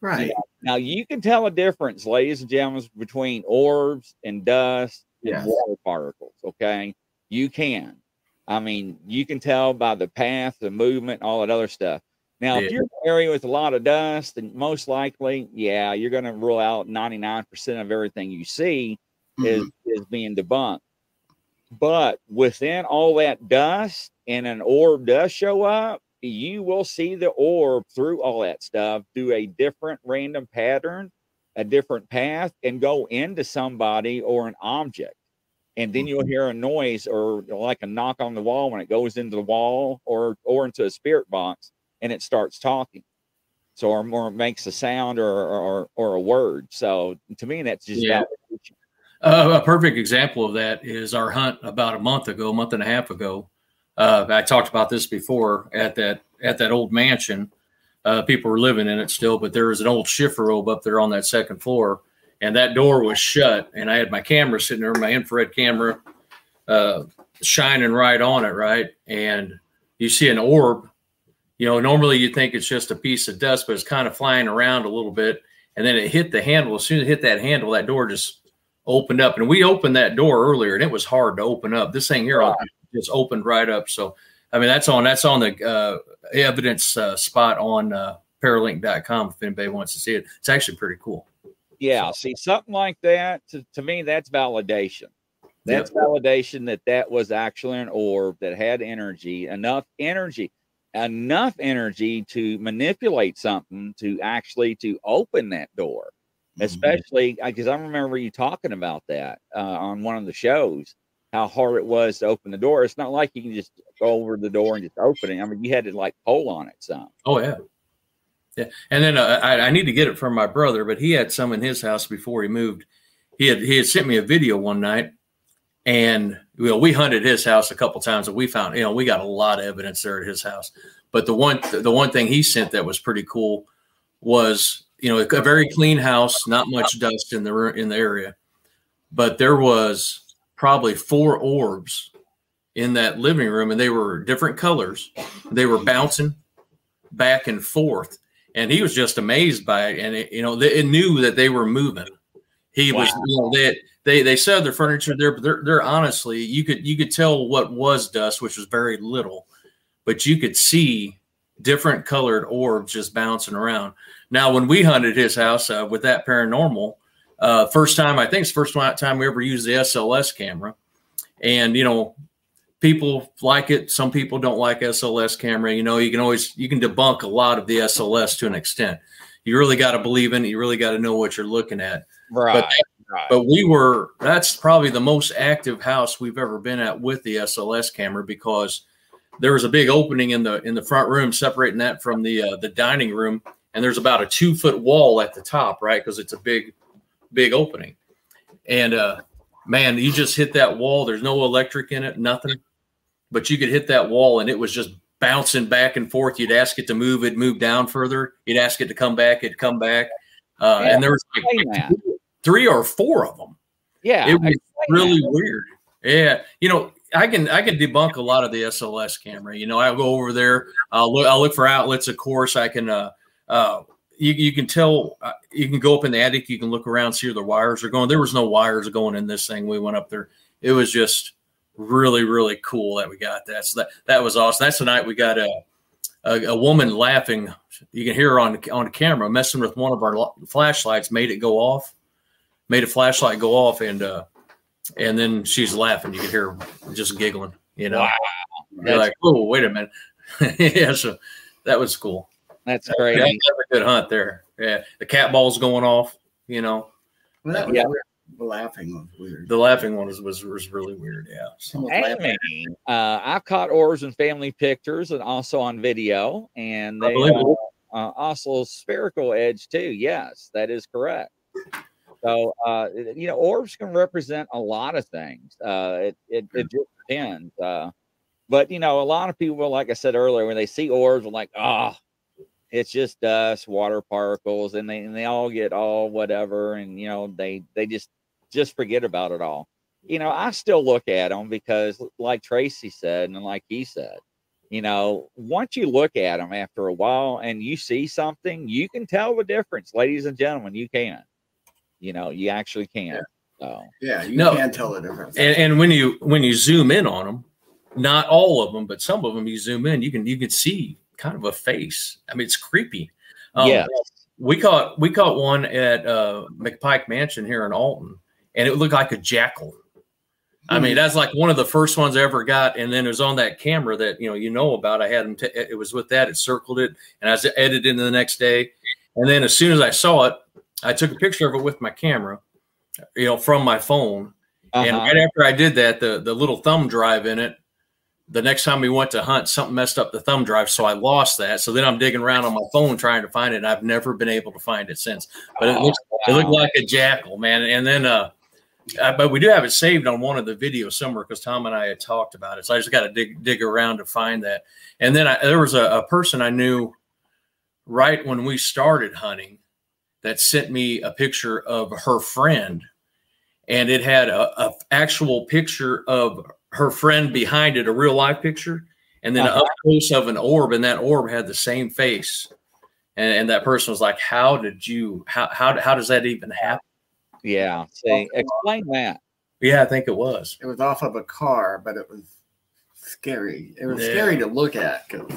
Right. Now you can tell a difference, ladies and gentlemen, between orbs and dust Yes. and water particles. Okay, you can. I mean, you can tell by the path, the movement, all that other stuff. Now, if you're in an area with a lot of dust, then most likely, yeah, you're going to rule out 99% of everything you see is Mhm. is being debunked. But within all that dust and an orb does show up, you will see the orb through all that stuff do a different random pattern, a different path, and go into somebody or an object. And then you'll mm-hmm. hear a noise or like a knock on the wall when it goes into the wall or or into a spirit box and it starts talking. So or more makes a sound or or or a word. So to me, that's just Yeah. Uh, a perfect example of that is our hunt about a month ago, a month and a half ago. Uh, I talked about this before at that at that old mansion. Uh, people were living in it still, but there was an old chifforobe up there on that second floor, and that door was shut. And I had my camera sitting there, my infrared camera, uh, shining right on it, right. And you see an orb. You know, normally you think it's just a piece of dust, but it's kind of flying around a little bit. And then it hit the handle. As soon as it hit that handle, that door just opened up and we opened that door earlier and it was hard to open up. This thing here just opened right up so i mean that's on that's on the uh, evidence uh, spot on uh, paralink.com if anybody wants to see it. It's actually pretty cool. Yeah, see something like that to, to me that's validation. That's validation that that was actually an orb that had energy, enough energy, enough energy to manipulate something to actually to open that door. Especially because I remember you talking about that uh, on one of the shows, how hard it was to open the door. It's not like you can just go over the door and just open it. I mean, you had to like pull on it some. oh yeah yeah and then uh, I, I need to get it from my brother but he had some in his house before he moved he had he had sent me a video one night and well, we hunted his house a couple times and we found you know we got a lot of evidence there at his house but the one the one thing he sent that was pretty cool was you know a very clean house not much dust in the in the area. But there was probably four orbs in that living room and they were different colors. They were bouncing back and forth and he was just amazed by it and it, you know they, it knew that they were moving. He was you know they they they said their furniture there but they're, they're honestly you could you could tell what was dust which was very little but you could see different colored orbs just bouncing around now when we hunted his house uh, with that paranormal uh, first time i think it's the first time we ever used the sls camera. And you know people like it some people don't like sls camera. You know you can always you can debunk a lot of the sls to an extent. You really got to believe in it. You really got to know what you're looking at. Right. right. but we were that's probably the most active house we've ever been at with the SLS camera because there was a big opening in the in the front room separating that from the uh, the dining room and there's about a two foot wall at the top right because it's a big big opening and uh man you just hit that wall there's no electric in it nothing but you could hit that wall and it was just bouncing back and forth you'd ask it to move it'd move down further you'd ask it to come back it'd come back uh, Yeah, and there was like three or four of them yeah. it was really that. weird. Yeah, you know, I can I can debunk a lot of the SLS camera. You know, I'll go over there. I'll look. I'll look for outlets. Of course, I can. Uh, uh, you you can tell. Uh, you can go up in the attic. You can look around, see where the wires are going. There was no wires going in this thing. We went up there. It was just really really cool that we got that. So that that was awesome. That's the night we got a. A, a woman laughing, you can hear her on on the camera messing with one of our flashlights, made it go off made a flashlight go off and uh and then she's laughing you could hear her just giggling you know Wow. you're like oh wait a minute (laughs) yeah so that was cool That's that, crazy. that a good hunt there yeah the cat ball's going off you know Well, that was Yeah. weird. The laughing was weird. the laughing one was was, was really weird yeah so, Someone was uh, I've caught orbs and family pictures and also on video, and they believe are uh, also spherical edge too. Yes, that is correct. So, uh, you know, orbs can represent a lot of things. Uh, it, it, it just depends. Uh, but, you know, a lot of people, like I said earlier, when they see orbs, are like, oh, it's just dust, water particles, and they, and they all get all whatever. And, you know, they, they just just forget about it all. You know, I still look at them because, like Tracy said, and like he said, you know, once you look at them after a while and you see something, you can tell the difference, ladies and gentlemen. You can, you know, you actually can. Yeah. So, Yeah, you No. can tell the difference. And, and when you when you zoom in on them, not all of them, but some of them, you zoom in, you can you can see kind of a face. I mean, it's creepy. Um, yeah, we caught we caught one at uh, McPike Mansion here in Alton, and it looked like a jackal. I mean, that's like one of the first ones I ever got, and then it was on that camera that you know you know about. I had them. T- it was with that. It circled it, and I was edited into the next day. And then as soon as I saw it, I took a picture of it with my camera, you know, from my phone. And uh-huh. right after I did that, the the little thumb drive in it. The next time we went to hunt, something messed up the thumb drive, so I lost that. So then I'm digging around on my phone trying to find it. And I've never been able to find it since. But it Oh, looks it looked like a jackal, man. And then, uh, uh, but we do have it saved on one of the videos somewhere because Tom and I had talked about it. So I just got to dig dig around to find that. And then I, there was a, a person I knew right when we started hunting that sent me a picture of her friend, and it had a, a actual picture of her friend behind it, a real life picture, and then Uh-huh. up close of an orb, and that orb had the same face. And, and that person was like, "How did you? How how how does that even happen?" yeah. See, explain that. Yeah, I think it was. It was off of a car, but it was scary. It was Yeah. scary to look at because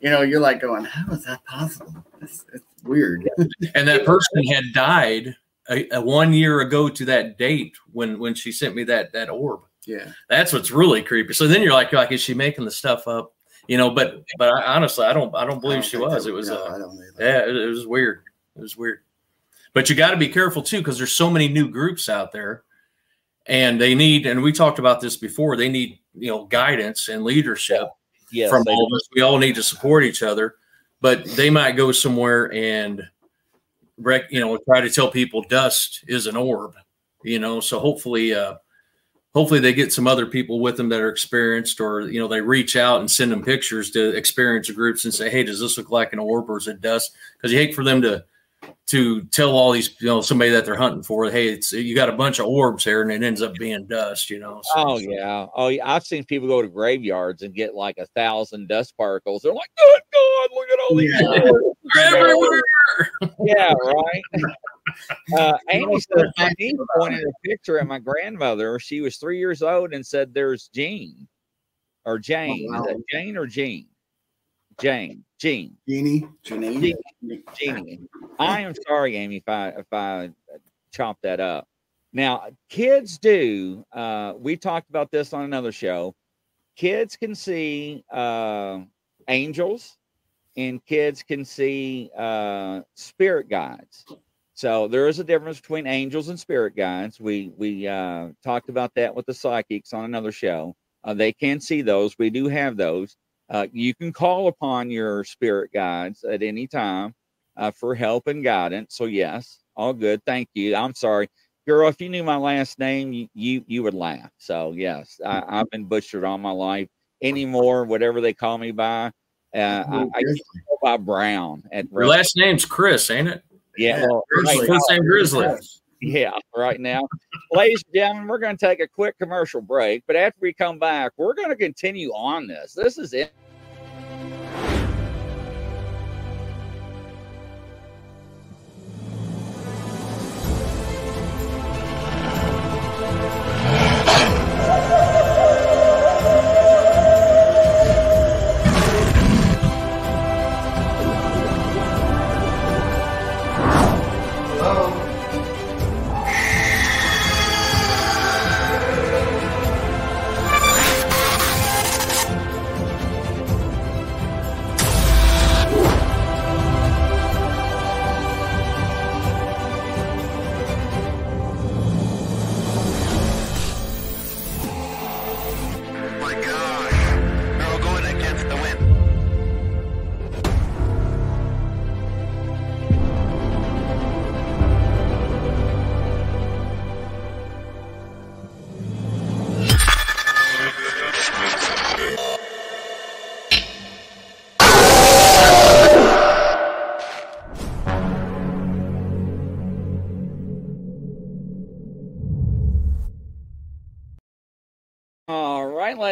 you know you're like going, "How is that possible?" It's, it's weird. (laughs) And that person had died a, a one year ago to that date when when she sent me that that orb. Yeah, That's what's really creepy. So then you're like, like, is she making the stuff up? You know, but but I, honestly, I don't I don't I believe don't she was. that- It was no, uh, I don't either. yeah, it, it was weird. It was weird. But you got to be careful too because there's so many new groups out there, and they need. And we talked about this before. They need you know guidance and leadership Yes, from they all of us. We all need to support each other, but they might go somewhere and rec, you know, try to tell people dust is an orb, you know. So hopefully, uh, hopefully they get some other people with them that are experienced, or you know, they reach out and send them pictures to experience groups and say, hey, does this look like an orb or is it dust? Because you hate for them to to tell all these, you know, somebody that they're hunting for, hey, it's you got a bunch of orbs here, and it ends up being dust, you know. So- Oh yeah. Oh yeah. I've seen people go to graveyards and get like a thousand dust particles. They're like, good God, look at all these. Yeah. orbs." (laughs) Everywhere. yeah, right. (laughs) (laughs) Uh, Amy said my niece pointed a picture at my grandmother. She was three years old and said, "There's Jean or Jane. wow. Is that Jane or Jean? Jane. Jean. Jeannie, Janine, Jeannie. I am sorry, Amy, if I if I chop that up. Now, kids do. Uh, we talked about this on another show. Kids can see uh, angels, and kids can see uh, spirit guides. So there is a difference between angels and spirit guides. We we uh, talked about that with the psychics on another show. Uh, they can see those. We do have those. Uh, you can call upon your spirit guides at any time uh, for help and guidance. So yes, all good. Thank you. I'm sorry, girl. If you knew my last name, you you, you would laugh. So yes, I, I've been butchered all my life. Anymore, whatever they call me by, uh, I, I by Brown at Your last name's Chris, ain't it? Yeah, Yeah, well, Grizzly. right, First name Grizzly. yeah, right now. Ladies and gentlemen, we're going to take a quick commercial break, but after we come back, we're going to continue on this. This is it.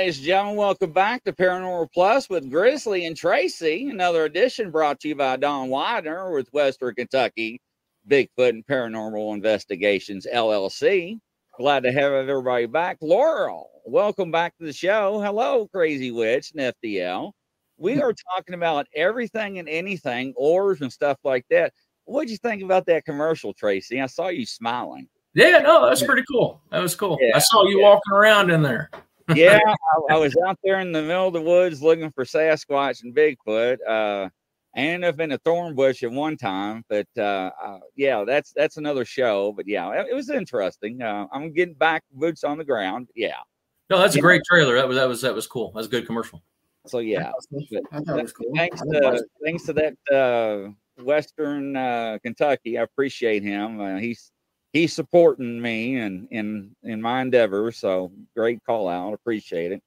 Ladies and gentlemen, welcome back to Paranormal Plus with Grizzly and Tracy. Another edition brought to you by Don Widener with Western Kentucky Bigfoot and Paranormal Investigations LLC. Glad to have everybody back. Laurel, welcome back to the show. Hello, Crazy Witch and FDL. We are talking about everything and anything, ores and stuff like that. What'd you think about that commercial, Tracy? I saw you smiling. Yeah, no, that's pretty cool. That was cool. Yeah, I saw you yeah. walking around in there. Yeah, I, I was out there in the middle of the woods looking for Sasquatch and Bigfoot. Uh, I ended up in a thorn bush at one time, but uh, uh, yeah, that's that's another show. But yeah, it, it was interesting. Uh, I'm getting back boots on the ground. Yeah, No, that's a great trailer. That was that was that was cool. That's a good commercial. so yeah. I was cool. Thanks I didn't watch to thanks to that uh, Western uh, Kentucky, I appreciate him. Uh, he's he's supporting me and in in my endeavor. So great call out, appreciate it.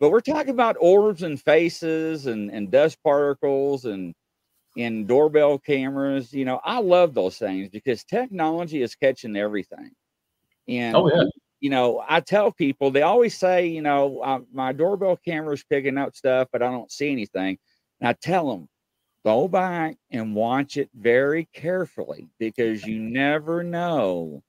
But we're talking about orbs and faces and and dust particles and in doorbell cameras. You know, I love those things because technology is catching everything. And Oh yeah. you know, I tell people they always say, you know, uh, my doorbell camera is picking up stuff, but I don't see anything. And I tell them, go back and watch it very carefully because you never know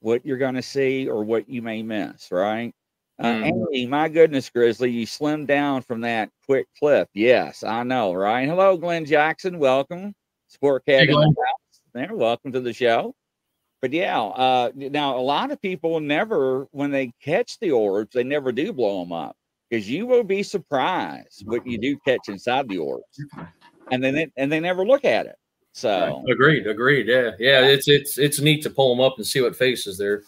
what you're going to see or what you may miss, right? Uh, Mhm. Andy, my goodness, Grizzly, you slimmed down from that quick clip. Yes, I know, right? Hello, Glenn Jackson. Welcome. Sport cat Hey, the There, welcome to the show but yeah, uh, now a lot of people never, when they catch the orbs, they never do blow them up because you will be surprised what you do catch inside the orbs, and then it, and they never look at it. So Agreed. Agreed. Yeah. Yeah. It's it's it's neat to pull them up and see what faces there.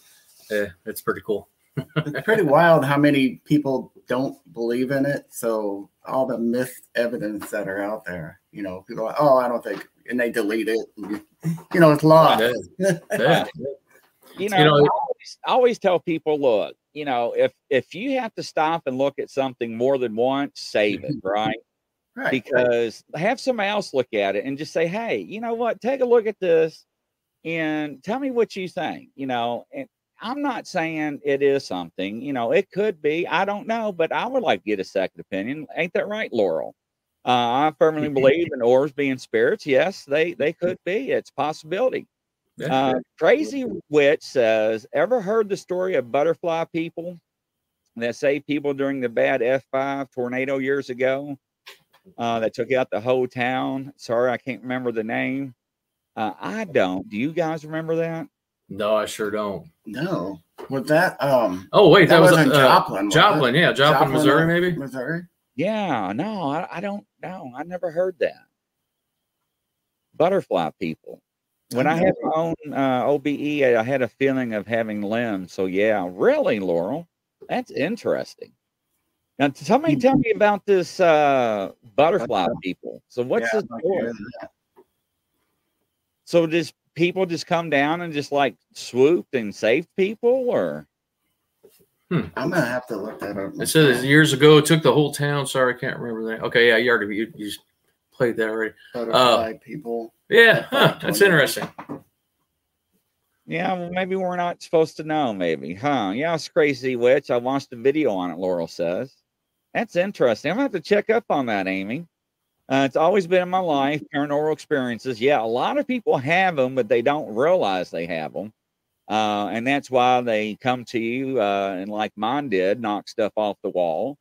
Yeah, it's pretty cool. (laughs) It's pretty wild how many people don't believe in it. So all the myth evidence that are out there, you know, people are like, oh, I don't think, and they delete it. and, you know, it's lost. Yeah. Yeah. you know, You know, I, always, I always tell people, look, you know, if if you have to stop and look at something more than once, save it, right? Right. because have somebody else look at it and just say, hey, you know what? Take a look at this and tell me what you think. You know, and I'm not saying it is something, you know, it could be. I don't know, but I would like to get a second opinion. Ain't that right, Laurel? Uh, I firmly (laughs) believe in oars being spirits. Yes, they they could be. It's a possibility. Uh, Crazy Witch says, ever heard the story of butterfly people that saved people during the bad F5 tornado years ago? Uh, that took out the whole town. Sorry, I can't remember the name. Uh, I don't. Do you guys remember that? No, I sure don't. no. Was that, um, Oh wait, that, That was wasn't uh, Joplin. Joplin, yeah, Joplin, Missouri, uh, maybe. Missouri? Yeah, no, I, I don't know. I never heard that. Butterfly people. When I had my own uh, OBE, I had a feeling of having limbs. So yeah, really, Laurel, that's interesting. Now, tell me, tell me about this uh, butterfly (laughs) people. So what's Yeah, this I'm for? So does people just come down and just like swooped and saved people, or I'm gonna have to look that up. It says years ago it took the whole town. Sorry, I can't remember that. Okay, yeah, you already you, you just played that already. butterfly people. Yeah, huh, that's interesting. yeah, well, maybe we're not supposed to know. Maybe, huh? Yeah, it's crazy witch. I watched a video on it. Laurel says that's interesting. I'm gonna have to check up on that, Amy. Uh, it's always been in my life paranormal experiences. Yeah, a lot of people have them, but they don't realize they have them. Uh, and that's why they come to you uh, and like mine did, knock stuff off the wall,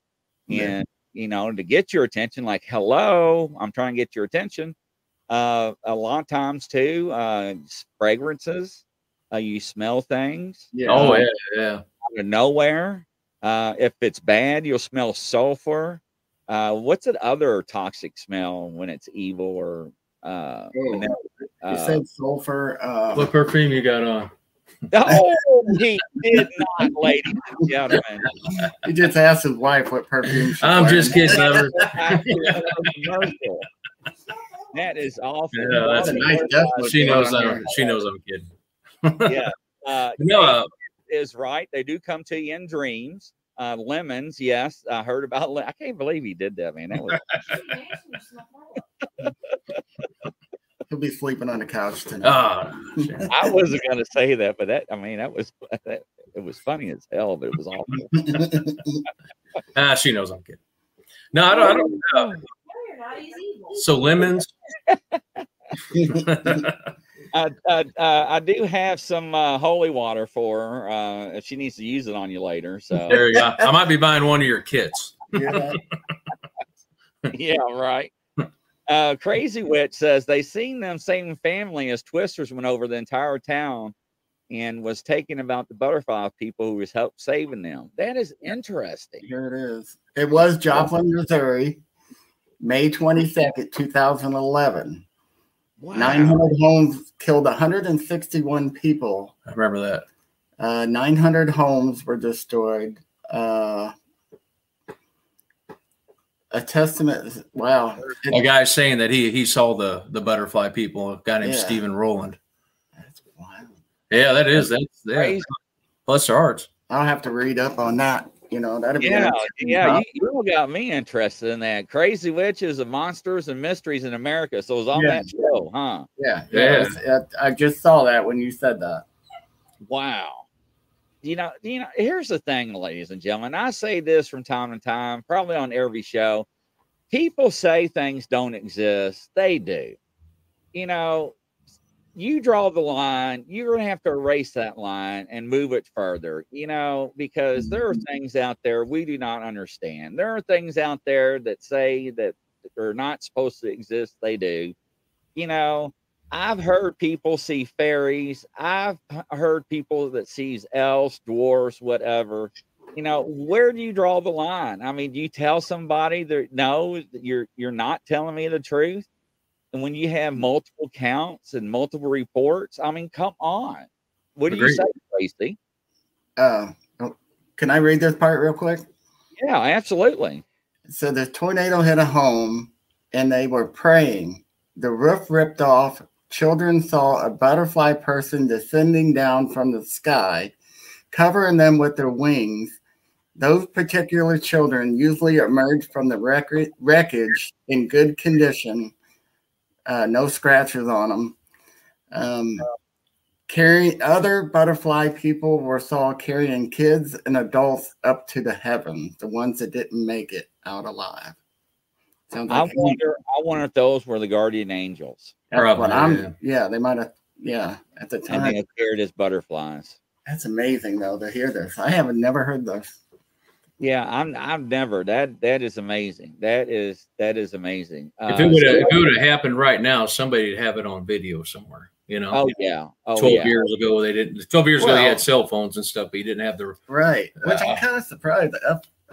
Yeah. and you know to get your attention. Like, hello, I'm trying to get your attention. Uh, a lot of times too, uh, fragrances. Uh, you smell things Yeah. Oh yeah, yeah. out of nowhere. Uh, if it's bad, you'll smell sulfur. Uh, what's that other toxic smell when it's evil or uh, Oh, that- You uh, said sulfur. Uh, What perfume you got on? (laughs) oh, he did not, ladies and gentlemen. he just asked his wife what perfume. she's I'm just kidding. (laughs) That is awful. Yeah, that's a nice death She knows I'm I'm. She knows I'm kidding. Yeah. Uh, (laughs) No, uh, is right. They do come to you in dreams. Uh, lemons, yes. I heard about. Le- I can't believe he did that, man. That was (laughs) He'll be sleeping on the couch tonight. ah, shit. (laughs) I wasn't gonna say that, but that I mean that was (laughs) that, it was funny as hell, but it was awful. ah, she knows I'm kidding. No, I don't. I don't uh, No, you're not. He's evil. so lemons. I, I, uh, I do have some uh, holy water for her uh, if she needs to use it on you later. So (laughs) there you go. I might be buying one of your kits. Yeah. (laughs) yeah, right. Uh, Crazy Witch says they seen them same family as Twisters went over the entire town and was taking about the butterfly people who was help saving them. That is interesting. Here it is. It was Joplin, Missouri, May 22nd, 2011. Wow. 900 homes killed 161 people. I remember that. Uh, 900 homes were destroyed. Uh, a testament. Wow. A guy saying that he he saw the the butterfly people. A guy named Yeah. Stephen Rowland. That's wild. Yeah, that is that's yeah. Crazy. Bless their hearts. I'll have to read up on that. You know, that'd be Yeah, interesting. yeah, you, you got me interested in that. Crazy Witches and Monsters and Mysteries in America. So it was on Yeah. that show, huh? yeah, Yeah. yeah. uh, I just saw that when you said that. Wow. You know, you know, here's the thing, ladies and gentlemen. I say this from time to time, probably on every show. People say things don't exist. They do. You know, you draw the line, you're going to have to erase that line and move it further, you know, because there are mm-hmm. things out there we do not understand. There are things out there that say that are not supposed to exist. They do. You know, I've heard people see fairies. I've heard people that sees elves, dwarves, whatever. You know, where do you draw the line? I mean, do you tell somebody that no, you're you're not telling me the truth? And when you have multiple counts and multiple reports, I mean, come on. What do you Agreed. say, Tracy? Uh, oh, can I read this part real quick? Yeah, absolutely. So the tornado hit a home and they were praying. The roof ripped off. Children saw a butterfly person descending down from the sky, covering them with their wings. Those particular children usually emerged from the wreck- wreckage in good condition, uh, no scratches on them. Um, carrying other butterfly people were saw carrying kids and adults up to the heavens, the ones that didn't make it out alive. Sounds I like wonder. I wonder if those were the guardian angels, Probably, I'm. yeah. Yeah. they might have. Yeah, at the time and time, they appeared as butterflies. that's amazing though to hear this. I haven't never heard this. Yeah, I'm. I've never. That that is amazing. That is that is amazing. If Uh, it would so- have if it would have happened right now, somebody'd have it on video somewhere. You know, oh yeah. Oh twelve yeah. years ago they didn't. Twelve years ago they had cell phones and stuff, but you didn't have the. Right, which Uh, I'm kind of surprised. The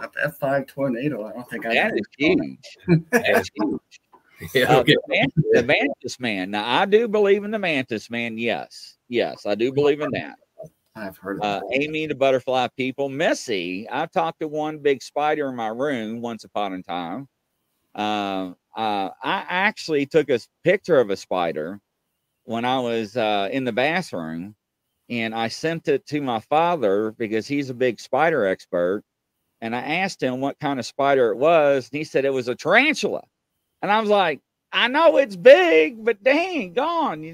F F five tornado. I don't think I. That is huge. That is huge. (laughs) Yeah, Uh, the, man, the mantis man. Now I do believe in the mantis man. Yes, yes, I do believe in that. I've heard of Uh, that. Amy, the butterfly people. Missy, I talked to one big spider in my room once upon a time. Uh, uh, I actually took a picture of a spider when I was uh, in the bathroom, and I sent it to my father because he's a big spider expert. And I asked him what kind of spider it was, and he said it was a tarantula. And I was like, I know it's big, but dang, gone.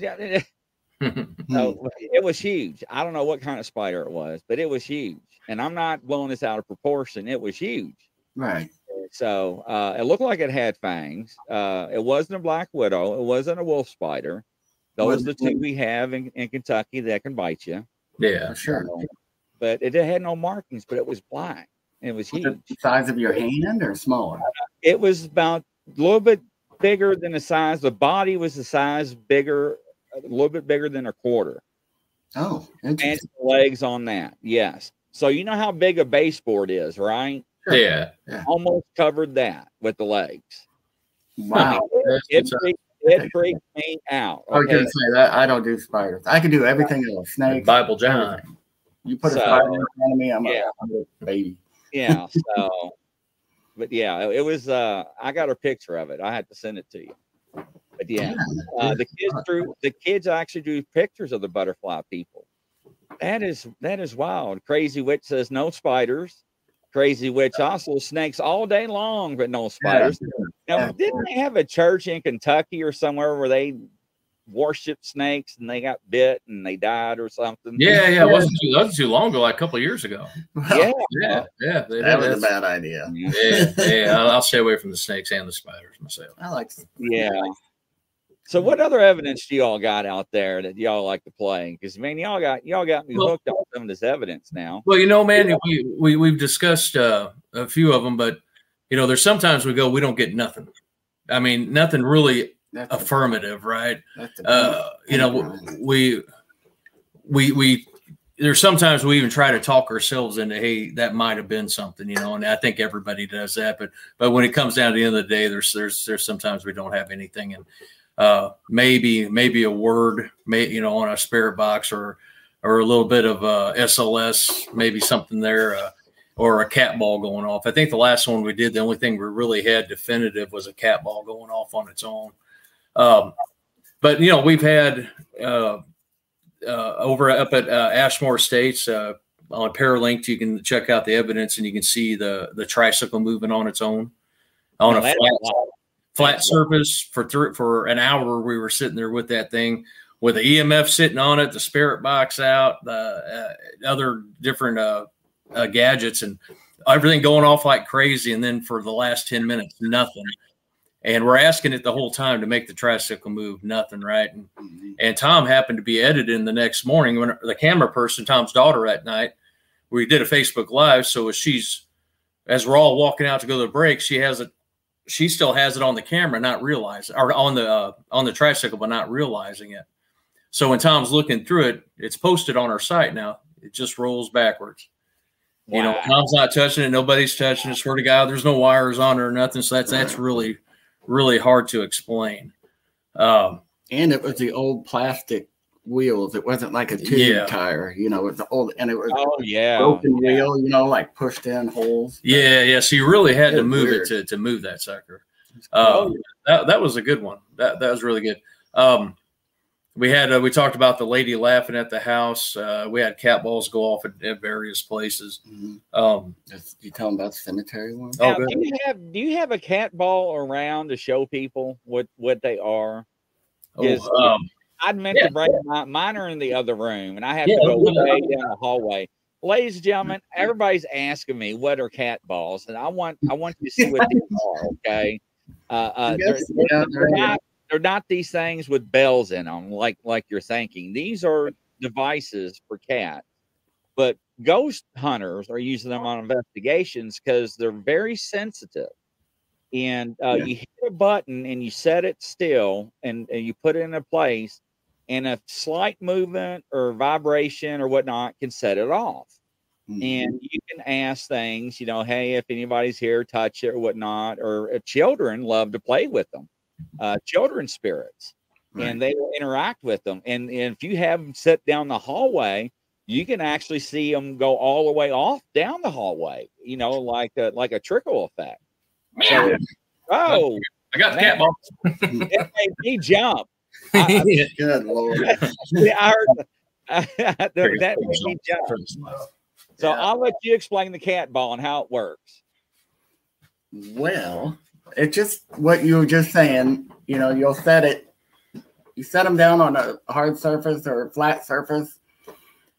(laughs) You Hmm. so it was huge. I don't know what kind of spider it was, but it was huge. And I'm not blowing this out of proportion. It was huge. Right. So uh, it looked like it had fangs. Uh, it wasn't a black widow. It wasn't a wolf spider. Those are the two we have in, in Kentucky that can bite you. yeah. Sure. So, but it had no markings, but it was black. It was Was huge. the size of your hand or smaller? It was about a little bit bigger than the size. The body was the size bigger, a little bit bigger than a quarter. Oh, and legs on that. Yes. So you know how big a baseboard is, right? Yeah. Almost covered that with the legs. Wow. It, it, freaked, (laughs) it freaked me out. I was gonna say that I don't do spiders. I can do everything else. Snakes. Bible John. everything. You put a spider in front of me, I'm, yeah. a, I'm a baby. Yeah. So, but yeah, it was. uh I got a picture of it. I had to send it to you. But yeah, uh, the kids drew. The kids actually drew pictures of the butterfly people. That is that is wild. Crazy witch says no spiders. Crazy witch also snakes all day long, but no spiders. Now, Yeah. didn't they have a church in Kentucky or somewhere where they worship snakes and they got bit and they died or something. Yeah, yeah, it wasn't too, that wasn't too long ago, like a couple of years ago. Yeah. (laughs) Yeah, yeah, they- that was a bad idea. yeah, yeah. I'll, I'll stay away from the snakes and the spiders myself. I like. Yeah. So what other evidence do y'all got out there that y'all like to play? Because man, y'all got y'all got me Well- hooked on some of this evidence now. Well, you know, man, we, we we've discussed uh, a few of them, but you know, there's sometimes we go, we don't get nothing. I mean, nothing really That's affirmative, right? That's Uh, you know, we we we there's sometimes we even try to talk ourselves into, hey, that might have been something, you know, and I think everybody does that. But but when it comes down to the end of the day, there's there's there's sometimes we don't have anything, and uh, maybe maybe a word, may you know, on a spirit box or or a little bit of uh, SLS, maybe something there. Uh, or a cat ball going off. I think the last one we did, the only thing we really had definitive was a cat ball going off on its own. Um, but you know, we've had uh, uh, over up at uh, Ashmore Estates uh, on Paralinked. You can check out the evidence, and you can see the the tricycle moving on its own on a flat. Flat surface for thr for an hour. We were sitting there with that thing with the EMF sitting on it, the spirit box out, the uh, other different uh, uh, gadgets, and everything going off like crazy. And then for the last ten minutes, nothing. And we're asking it the whole time to make the tricycle move, nothing, right? And, Mhm. and Tom happened to be editing the next morning when the camera person, Tom's daughter, at night, we did a Facebook Live. So as she's as we're all walking out to go to the break, she has it. She still has it on the camera, not realizing, or on the uh, on the tricycle, but not realizing it. So when Tom's looking through it, it's posted on our site now. It just rolls backwards. You know, Tom's not touching it. Nobody's touching it. Swear to God, there's no wires on it or nothing. So that's that's really, really hard to explain. Um, And it was the old plastic wheels. It wasn't like a tube Yeah. tire. You know, it was the old and it was Oh yeah. broken yeah. wheel. You know, like pushed in holes. yeah, yeah. So you really had to move weird. it to, to move that sucker. Oh, Um, that that was a good one. That that was really good. Um, we had uh, we talked about the lady laughing at the house. Uh, we had cat balls go off at, at various places. Mhm. Um, You tell them about the cemetery one. Oh, Now, good. do you have do you have a cat ball around to show people what what they are? Yes. oh, um, I'd meant Yeah. to bring my, mine are in the other room, and I have Yeah, to go way down the hallway. Ladies and gentlemen, everybody's asking me what are cat balls, and I want I want you to see what these (laughs) are. Okay, uh, uh, they're, yeah, they're they're- not they're not these things with bells in them, like like you're thinking. These are devices for cats, but ghost hunters are using them on investigations because they're very sensitive. And uh, Yeah. you hit a button and you set it still, and, and you put it in a place, and a slight movement or vibration or whatnot can set it off. Mhm. And you can ask things, you know, hey, if anybody's here, touch it or whatnot. Or children love to play with them, uh, children spirits, Right. and they will interact with them. And, and if you have them sit down the hallway, you can actually see them go all the way off down the hallway, you know, like a, like a trickle effect. So, oh, I got the cat balls. made me jump. I- Good lord. (laughs) I heard (laughs) that that made me jump. So Yeah. I'll let you explain the cat ball and how it works. Well, it's just what you were just saying. You know, you'll set it, you set them down on a hard surface or a flat surface.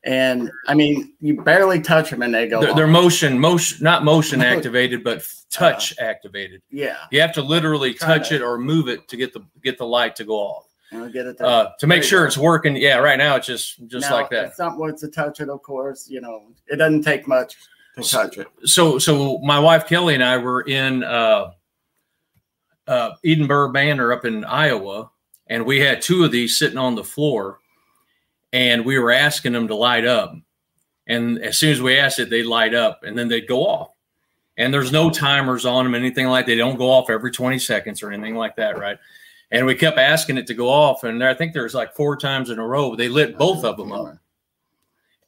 And I mean, you barely touch them and they go. They're, they're motion, motion, not motion activated, but touch activated. yeah. You have to literally touch Kinda. it or move it to get the get the light to go off. And I'll get it there. Uh, to make sure it's working. Yeah, right now it's just just Now, like that. If something was to touch it, of course, you know, it doesn't take much to touch it. so so my wife Kelly and I were in uh, uh, Edinburgh Manor up in Iowa, and we had two of these sitting on the floor, and we were asking them to light up, and as soon as we asked it, they'd light up, and then they'd go off. And there's no timers on them, anything like that. they don't go off every 20 seconds or anything like that, right? And we kept asking it to go off, and I think there was like four times in a row they lit both of them up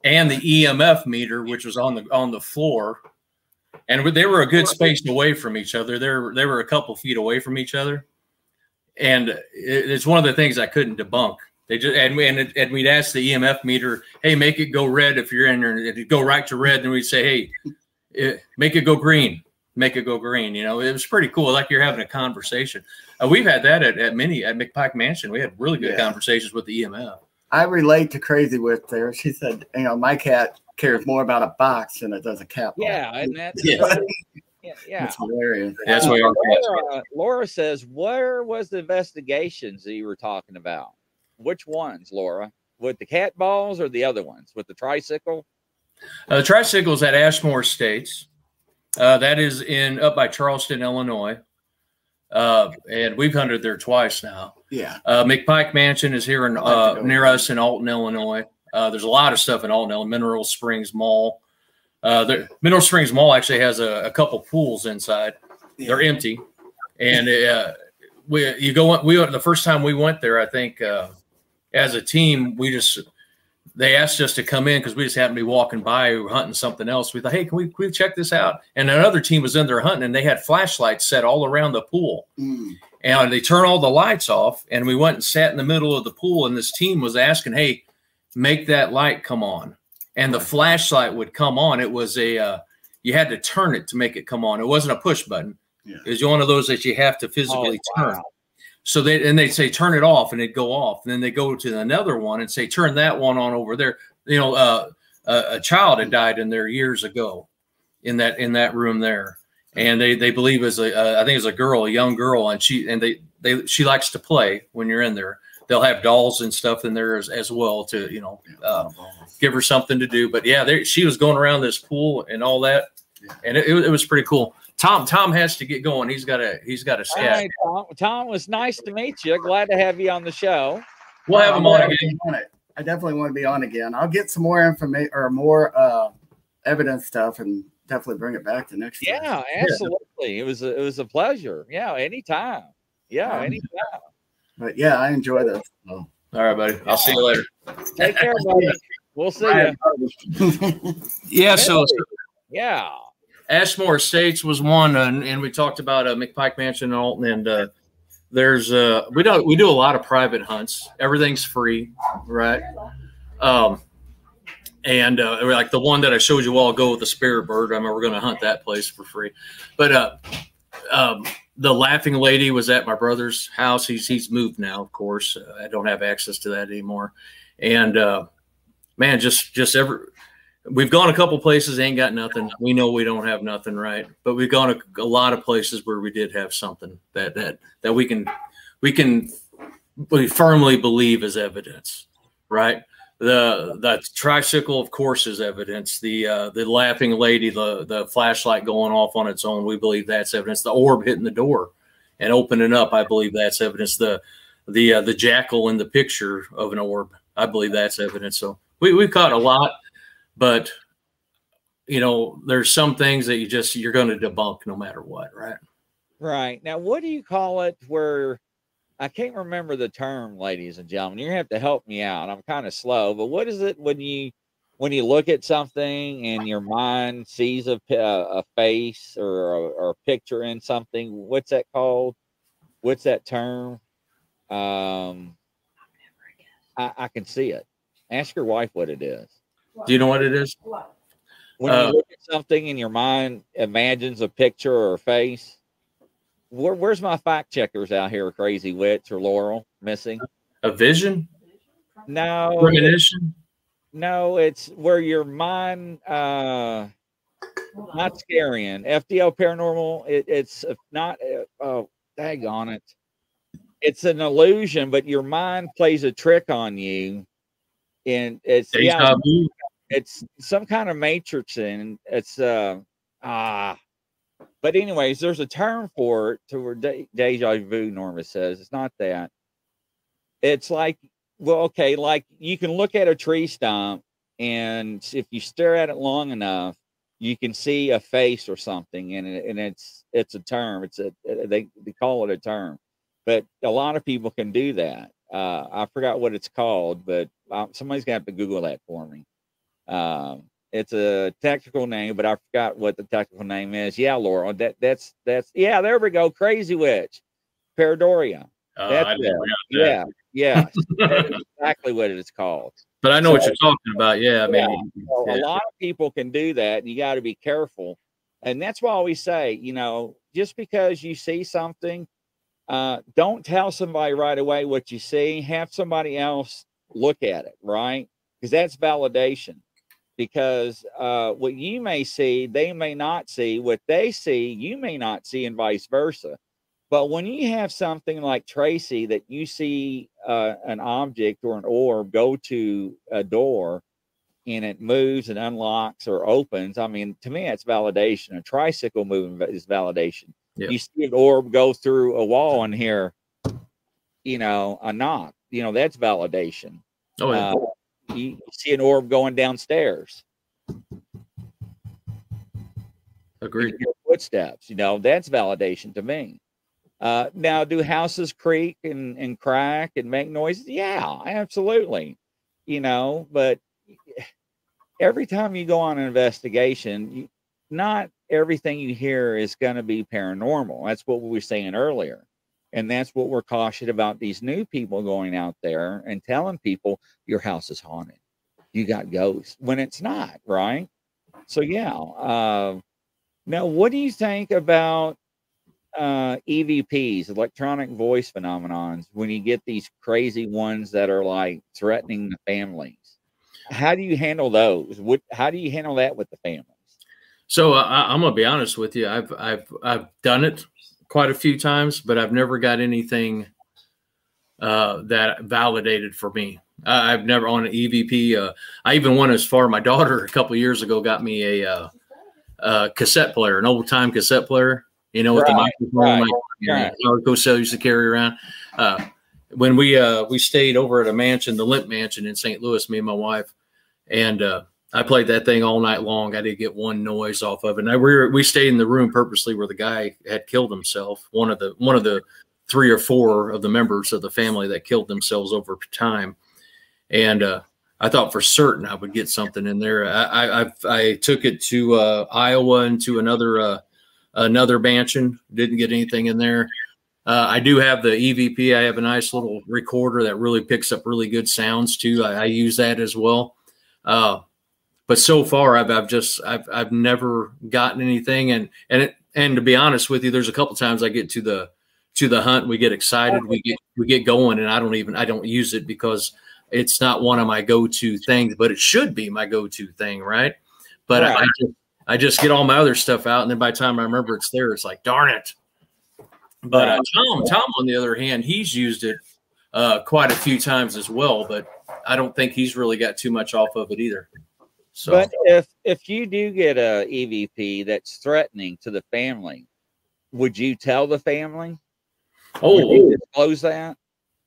and the EMF meter, which was on the on the floor, and they were a good space away from each other. They were they were a couple feet away from each other, and it, it's one of the things I couldn't debunk. They just and and, it, and we'd ask the EMF meter, "Hey, make it go red if you're in there." And it'd go right to red, and we'd say, "Hey, eh, make it go green." Make it go green. You know, it was pretty cool. Like you're having a conversation. Uh, we've had that at, at many at McPike Mansion. We had really good Yeah. conversations with the EMF. I relate to Crazy Witch there. She said, you know, my cat cares more about a box than it does a cat. Yeah, and that's (laughs) Yeah. yeah. yeah. It's hilarious. That's why our cats. Laura, Laura says, "Where was the investigations that you were talking about? Which ones, Laura? With the cat balls or the other ones with the tricycle?" Uh, the tricycles at Ashmore Estates. Uh, that is in up by Charleston, Illinois. Uh, and we've hunted there twice now. Yeah. Uh, McPike Mansion is here in like uh, near us in Alton, Illinois. Uh, there's a lot of stuff in Alton, Illinois. Mineral Springs Mall. Uh, the Mineral Springs Mall actually has a, a couple pools inside. They're empty, and uh, we you go. We the first time we went there. I think uh, as a team, we just they asked us to come in because we just happened to be walking by, we were hunting something else. We thought, hey, can we, can we check this out? And another team was in there hunting, and they had flashlights set all around the pool Mm. and they turn all the lights off and we went and sat in the middle of the pool and this team was asking hey make that light come on and the flashlight would come on it was a uh, you had to turn it to make it come on it wasn't a push button Yeah. it was one of those that you have to physically Oh, turn wow. So they and they'd say turn it off and it'd go off and then they go to another one and say turn that one on over there you know uh, a, a child had died in there years ago in that in that room there and they they believe as a uh, I think it's a girl, a young girl, and she and they they she likes to play when you're in there. They'll have dolls and stuff in there as, as well to you know uh, give her something to do. But yeah, there, she was going around this pool and all that, and it, it, was pretty cool. Tom Tom has to get going. He's got a he's got a All scat. right, Tom, Tom, it was nice to meet you. Glad to have you on the show. We'll have I'm him on again. on it. I definitely want to be on again. I'll get some more information or more uh, evidence stuff and definitely bring it back to next time. Yeah, absolutely. It was a, it was a pleasure. Yeah, anytime. Yeah, Um, anytime. But yeah, I enjoy this. So. All right, buddy. I'll see you later. Take care, buddy. We'll see you. (laughs) Yeah. So, Yeah. Ashmore Estates was one, and, and we talked about uh, McPike Mansion in Alton, and uh, there's uh, we don't we do a lot of private hunts. Everything's free, right? Um, and uh, like the one that I showed you all go with the spirit bird. I mean, we're going to hunt that place for free. But uh, um, the laughing lady was at my brother's house. He's he's moved now, of course. Uh, I don't have access to that anymore. And uh, man, just just every we've gone a couple places, ain't got nothing. We know we don't have nothing, right? But we've gone a, a lot of places where we did have something that that that we can we can we firmly believe is evidence, right? The the tricycle, of course, is evidence. The uh, the laughing lady, the the flashlight going off on its own, we believe that's evidence. The orb hitting the door and opening up, I believe that's evidence. The the uh, the jackal in the picture of an orb, I believe that's evidence. So we we've caught a lot, but you know, there's some things that you just you're going to debunk no matter what, right? Right. Now, what do you call it where I can't remember the term, ladies and gentlemen. You're gonna have to help me out. I'm kind of slow, but what is it when you when you look at something and your mind sees a a face or a, or a picture in something? What's that called? What's that term? Um, I, I can see it. Ask your wife what it is. Do you know what it is? What? When Uh, you look at something and your mind imagines a picture or a face, where, where's my fact checkers out here, Crazy Witch or Laurel missing? A vision, No, it- premonition. no, it's where your mind, uh, Hold on. not scaring. FDL paranormal, it, it's uh, not, uh, oh, dag on it. It's an illusion, but your mind plays a trick on you. And it's, yeah, vu. It's some kind of matrix and it's uh ah but anyways there's a term for it to where de- deja vu norma says it's not that. It's like well okay like you can look at a tree stump and if you stare at it long enough you can see a face or something and, it, and it's it's a term it's a they, they call it a term but a lot of people can do that. Uh i forgot what it's called but uh, somebody's gonna have to google that for me um, it's a technical name, but I forgot what the technical name is. Yeah, Laura, That that's that's yeah. There we go. Crazy witch, Pareidolia. Uh, That's it. that. Yeah, yeah. (laughs) is exactly what it's called. But I know what you're talking about. Yeah, I mean, So yeah. a lot of people can do that, and you got to be careful. And that's why we say, you know, just because you see something, uh, don't tell somebody right away what you see. Have somebody else look at it, right? Because that's validation. Because uh, what you may see, they may not see. What they see, you may not see, and vice versa. But when you have something like Tracy that you see uh, an object or an orb go to a door and it moves and unlocks or opens, I mean, to me, that's validation. A tricycle moving is validation. You see an orb go through a wall and hear, you know, a knock. You know, that's validation. Oh, yeah. Uh, you, you see an orb going downstairs. Agreed. footsteps. You know, that's validation to me. Uh, now, do houses creak and, and crack and make noises? Yeah, absolutely. You know, but (sighs) every time you go on an investigation, you, not everything you hear is going to be paranormal. That's what we were saying earlier. And that's what we're cautious about these new people going out there and telling people your house is haunted. You got ghosts when it's not, right? So, yeah. Uh, now, what do you think about uh, EVPs, electronic voice phenomenons, when you get these crazy ones that are like threatening the families? How do you handle those? What, how do you handle that with the families? So uh, I'm gonna be honest with you. I've I've I've done it quite a few times, but I've never got anything uh, that validated for me. I, I've never on an EVP. Uh, I even went as far. My daughter a couple years ago got me a, uh, a cassette player, an old time cassette player. You know, with the microphone, right, like you know, right. Cosell used to carry around. Uh, when we uh, we stayed over at a mansion, the Lemp Mansion in St. Louis, me and my wife, and uh, I played that thing all night long. I didn't get one noise off of it. And I, we were, we stayed in the room purposely where the guy had killed himself. One of the one of the three or four of the members of the family that killed themselves over time. And uh, I thought for certain I would get something in there. I I, I, took it to uh, Iowa and to another uh, another mansion. Didn't get anything in there. Uh, I do have the EVP. I have a nice little recorder that really picks up really good sounds too. I, I use that as well. Uh, but so far, I've, I've just I've I've never gotten anything. And and it, and to be honest with you, there's a couple times I get to the to the hunt. We get excited. We get we get going, and I don't even I don't use it because it's not one of my go to things. But it should be my go to thing, right? But I, I just I just get all my other stuff out, and then by the time I remember it's there, it's like darn it. But uh, Tom, Tom, on the other hand, he's used it uh, quite a few times as well, but I don't think he's really got too much off of it either. So, But if if you do get a EVP that's threatening to the family, would you tell the family? Oh disclose that?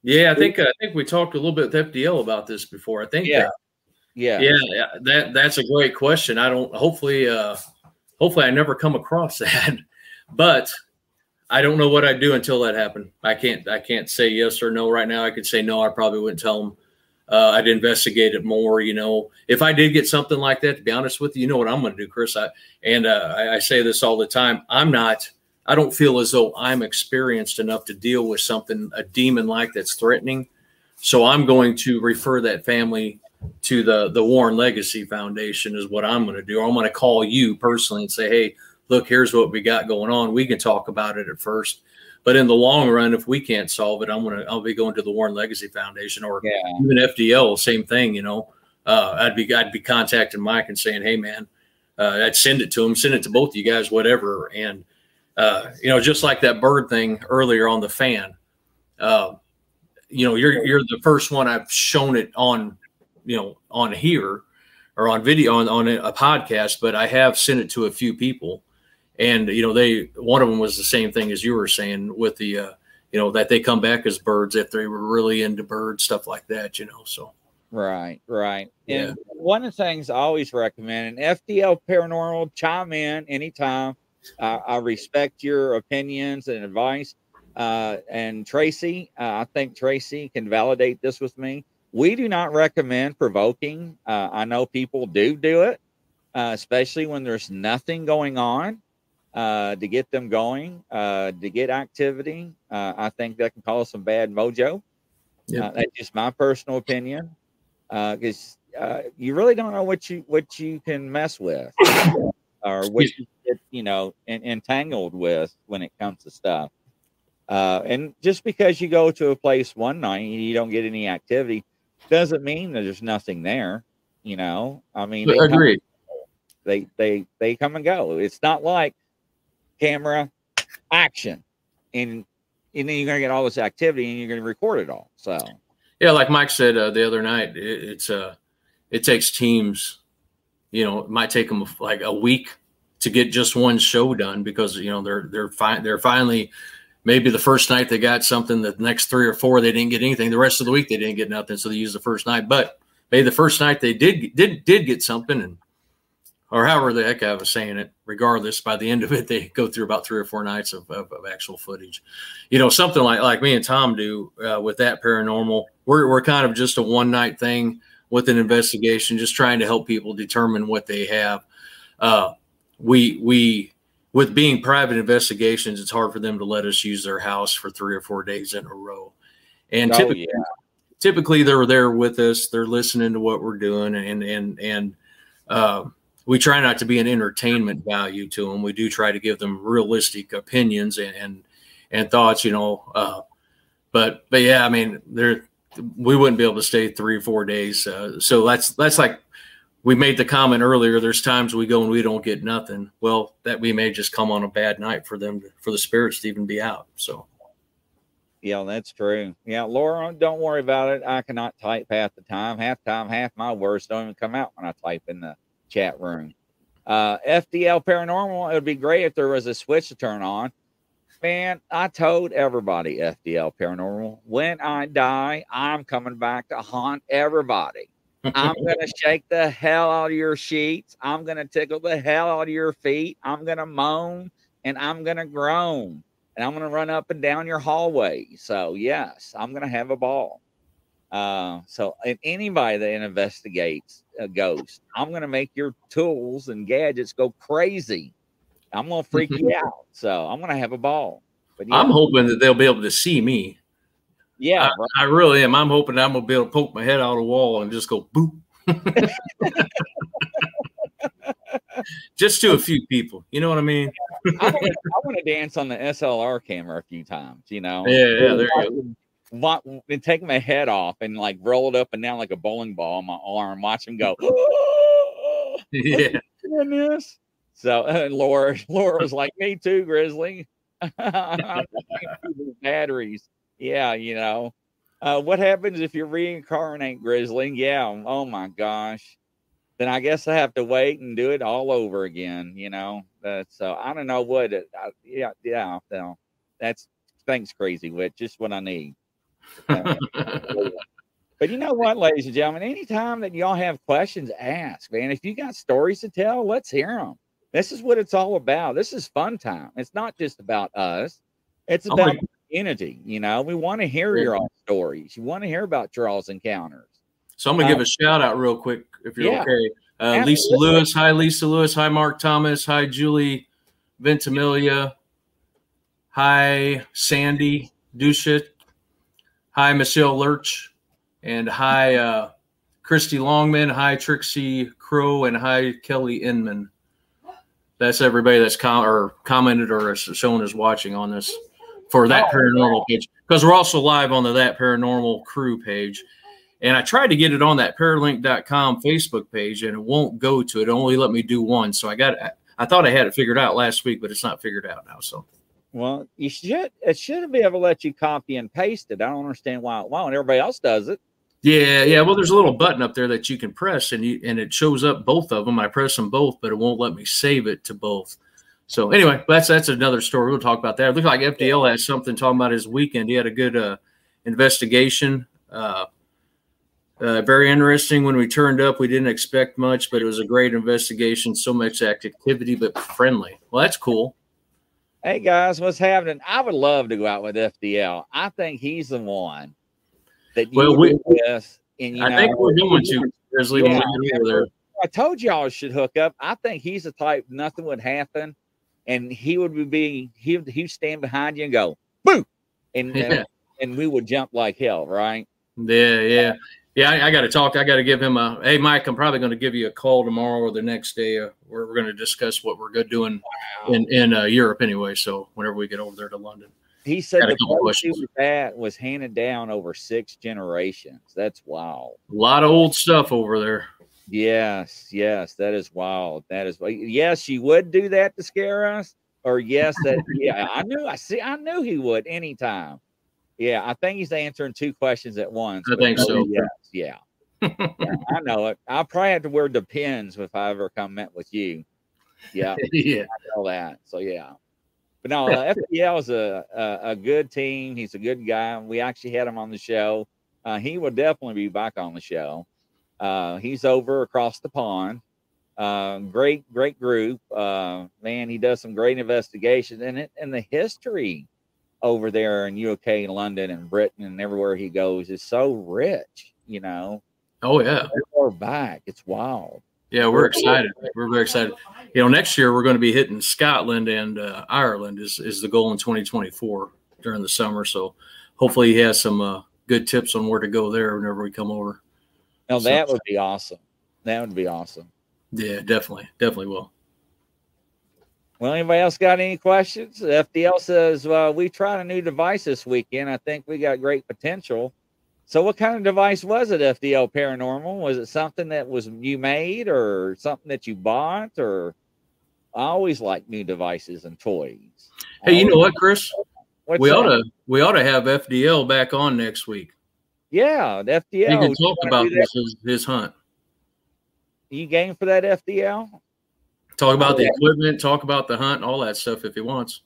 yeah, I think I think we talked a little bit with FDL about this before. I think Yeah. Yeah. yeah, yeah, that that's a great question. I don't hopefully uh hopefully I never come across (laughs) that, but I don't know what I'd do until that happened. I can't I can't say yes or no right now. I could say no. I probably wouldn't tell them. Uh, I'd investigate it more. You know, if I did get something like that, to be honest with you, you know what I'm going to do, Chris. I and uh, I, I say this all the time. I'm not. I don't feel as though I'm experienced enough to deal with something a demon like that's threatening. So I'm going to refer that family to the the Warren Legacy Foundation is what I'm going to do. Or I'm going to call you personally and say, hey, look, here's what we got going on. We can talk about it at first, but in the long run, if we can't solve it, I'm going to I'll be going to the Warren Legacy Foundation or Yeah. even FDL, same thing. You know, uh, I'd be I'd be contacting Mike and saying, hey, man, uh, I'd send it to him, send it to both of you guys, whatever, and uh, you know, just like that bird thing earlier on the fan. Uh, you know, you're you're the first one I've shown it on, you know, on here or on video on, on a podcast, but I have sent it to a few people, and you know, they one of them was the same thing as you were saying with the, uh, you know, that they come back as birds if they were really into birds, stuff like that, you know. So Right, right. Yeah. And one of the things I always recommend, and FDL Paranormal, chime in anytime. Uh, I respect your opinions and advice. Uh, and Tracy, uh, I think Tracy can validate this with me. We do not recommend provoking. Uh, I know people do do it, uh, especially when there's nothing going on uh, to get them going, uh, to get activity. Uh, I think that can cause some bad mojo. Yep. Uh, that's just my personal opinion because uh, you really don't know what you what you can mess with. (coughs) or what you get, you know, en- entangled with when it comes to stuff. Uh, and just because you go to a place one night and you don't get any activity doesn't mean that there's nothing there. You know, I mean, Agreed. they they they come and go. It's not like camera action, and and then you're gonna get all this activity and you're gonna record it all. So Yeah, like Mike said uh, the other night, it, it's uh, it takes teams. You know, it might take them like a week to get just one show done because you know they're they're. They're finally maybe the first night they got something. The next three or four they didn't get anything. The rest of the week they didn't get nothing. So they used the first night. But maybe the first night they did did did get something, and or however the heck I was saying it. Regardless, by the end of it, they go through about three or four nights of, of, of actual footage. You know, something like like me and Tom do uh, with that paranormal. We're we're kind of just a one night thing with an investigation, just trying to help people determine what they have. Uh, we we with being private investigations, it's hard for them to let us use their house for three or four days in a row. And Oh, typically, yeah. typically they're there with us. They're listening to what we're doing, and and and uh, we try not to be an entertainment value to them. We do try to give them realistic opinions and and, and thoughts, you know. Uh, but but yeah, I mean, there we wouldn't be able to stay three or four days. Uh, so that's that's like we made the comment earlier. There's times we go and we don't get nothing. Well, that we may just come on a bad night for them for the spirits to even be out. So Yeah, that's true. Yeah, Laura, don't worry about it. I cannot type half the time. Half time, half my words don't even come out when I type in the chat room. Uh, FDL Paranormal, it would be great if there was a switch to turn on. Man, I told everybody FDL Paranormal, when I die, I'm coming back to haunt everybody. I'm (laughs) going to shake the hell out of your sheets. I'm going to tickle the hell out of your feet. I'm going to moan and I'm going to groan and I'm going to run up and down your hallway. So yes, I'm going to have a ball. Uh, so and anybody that investigates a ghost, I'm going to make your tools and gadgets go crazy. I'm going to freak you (laughs) out. So I'm going to have a ball. But yeah, I'm hoping that they'll be able to see me. yeah, right. I really am. I'm hoping I'm gonna be able to poke my head out of the wall and just go boop. (laughs) just to a few people. You know what I mean? I want to I want to dance on the SLR camera a few times. You know, (laughs) Yeah, yeah, there you And take my head off and like roll it up and down like a bowling ball on my arm. Watch him go. (laughs) Yeah. doing this. So uh, (laughs) Laura, Laura was like, "Me too, Grizzly." I'm thinking these batteries. Yeah, you know. Uh, what happens if you reincarnate Grizzly? Yeah. Oh my gosh. Then I guess I have to wait and do it all over again. You know. Uh, so I don't know what. It, I, yeah, yeah. No, that's thanks, Crazy Witch. Just what I need. Uh, but you know what, ladies and gentlemen, anytime that y'all have questions, ask, man. If you got stories to tell, let's hear them. This is what it's all about. This is fun time. It's not just about us. It's Oh, about the community. You know, we want to hear Yeah. your own stories. You want to hear about Charles encounters. So I'm gonna give a shout out real quick if you're Yeah. okay. Uh, Lisa Lewis, hi Lisa Lewis, hi Mark Thomas, hi Julie Ventimiglia, hi Sandy Dushit, hi Michelle Lurch, and hi uh, Christy Longman, hi Trixie Crow, and hi Kelly Inman. That's everybody that's com- or commented or shown us watching on this for that Oh, paranormal page because we're also live on the that paranormal crew page. And I tried to get it on that paralink.com Facebook page and it won't go to it. It only let me do one. So I got I thought I had it figured out last week, but it's not figured out now. So Well, you should it should be able to let you copy and paste it. I don't understand why it won't. Everybody else does it. yeah, yeah. Well, there's a little button up there that you can press and you and it shows up both of them. I press them both, but it won't let me save it to both. So anyway, that's that's another story. We'll talk about that. It looked like FDL has something talking about his weekend. He had a good uh, investigation. Uh, uh, very interesting. When we turned up, we didn't expect much, but it was a great investigation. So much activity, but friendly. Well, that's cool. Hey guys, what's happening? I would love to go out with FDL. I think he's the one that you Well, we- this. And you I know, think we're going to Grizzly when Yeah. over there. I told y'all should hook up. I think he's the type nothing would happen, and he would be he would he'd stand behind you and go boo, and (laughs) Yeah. and we would jump like hell, right? Yeah, yeah. Yeah, I, I got to talk. I got to give him a. Hey, Mike, I'm probably going to give you a call tomorrow or the next day. Uh, we're we're going to discuss what we're good doing Wow. in in uh, Europe anyway. So whenever we get over there to London, He said the couple place he was at was handed down over six generations. That's wild. a lot of old stuff over there. Yes, yes, that is wild. That is yes, she would do that to scare us, or yes, that yeah, I knew. I see. I knew he would anytime. Yeah, I think he's answering two questions at once. I think so. Yes, yeah. (laughs) Yeah, I know it. I'll probably have to wear depends if I ever come met with you. Yeah, (laughs) yeah, all that. So yeah, but no, uh, FDL is a, a a good team. He's a good guy. We actually had him on the show. Uh, he will definitely be back on the show. Uh, he's over across the pond. Uh, great, great group. Uh, man, he does some great investigations and it and the history over there in UK, and London, and Britain, and everywhere he goes is so rich. You know, oh yeah, we're back. It's wild. yeah. We're excited. We're very excited. You know, next year we're going to be hitting Scotland and uh, Ireland is is the goal in 2024 during the summer. So hopefully he has some uh, good tips on where to go there whenever we come over. Now So- that would be awesome. That would be awesome. Yeah, definitely, definitely will. Well, anybody else got any questions? FDL says uh, we tried a new device this weekend. I think we got great potential. So, what kind of device was it? FDL Paranormal? Was it something that was you made, or something that you bought, or? I always like new devices and toys. Hey, you know what, Chris? What's we that? ought to we ought to have FDL back on next week. Yeah, the FDL. He can talk about this his, his hunt. You game for that FDL? Talk about the oh, Yeah. equipment, talk about the hunt, all that stuff if he wants.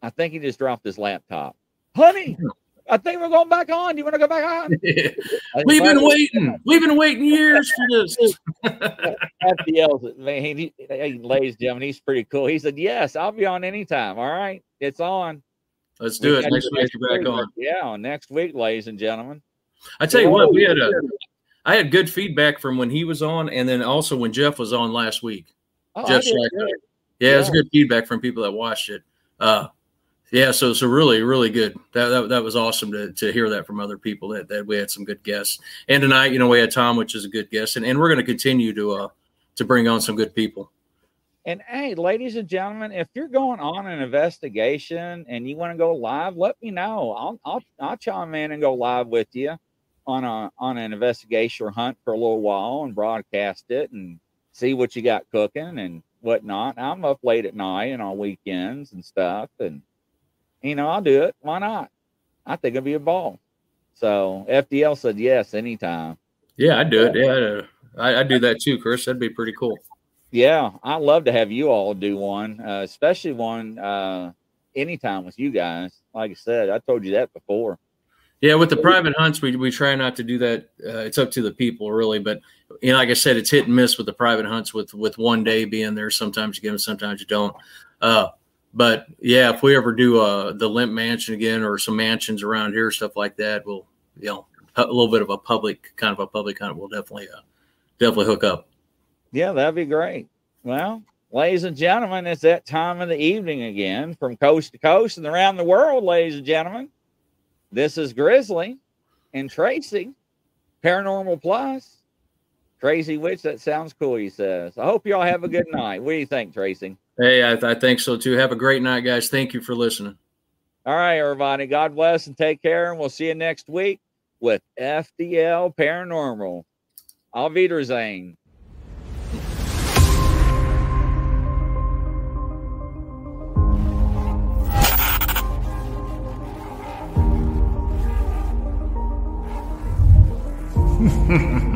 I think he just dropped his laptop. Honey, hmm. I think we're going back on. Do you want to go back on? (laughs) We've been waiting. We've been waiting years for this. (laughs) FDL, man, he, he, ladies and gentlemen, he's pretty cool. He said, "Yes, I'll be on anytime. All right, it's on. Let's do We it next week. You're back on. Yeah, next week, ladies and gentlemen. I tell you what, we had a I had good feedback from when he was on, and then also when Jeff was on last week. Oh, Jeff good. Yeah, it was good feedback from people that watched it. Uh, yeah, so so really, really good. That, that that was awesome to to hear that from other people that that we had some good guests. And tonight, you know, we had Tom, which is a good guest, and, and we're going to continue to uh to bring on some good people. And hey, ladies and gentlemen, if you're going on an investigation and you want to go live, let me know. I'll I'll I'll chime in and go live with you on a on an investigation or hunt for a little while and broadcast it and see what you got cooking and whatnot. I'm up late at night and on weekends and stuff, and you know I'll do it. Why not? I think it'd be a ball. So FDL said yes anytime. Yeah, I'd do it. Yeah, I'd, uh, I, do that too, Chris. That'd be pretty cool. Yeah, I love to have you all do one, uh, especially one uh, anytime with you guys. Like I said, I told you that before. Yeah, with the private hunts, we, we try not to do that. Uh, it's up to the people, really. But you know, like I said, it's hit and miss with the private hunts. With with one day being there, sometimes you get them, sometimes you don't. Uh, but yeah, if we ever do uh, the Lemp Mansion again or some mansions around here, stuff like that, we'll you know a little bit of a public kind of a public hunt. We'll definitely uh, definitely hook up. Yeah, that'd be great. Well, ladies and gentlemen, it's that time of the evening again from coast to coast and around the world, ladies and gentlemen. This is Grizzly and Tracy, Paranormal Plus. Crazy Witch, that sounds cool, he says. I hope y'all have a good night. What do you think, Tracy? Hey, I, I think so too. Have a great night, guys. Thank you for listening. All right, everybody. God bless and take care. And we'll see you next week with FDL Paranormal. Auf Wiedersehen. Ha ha ha.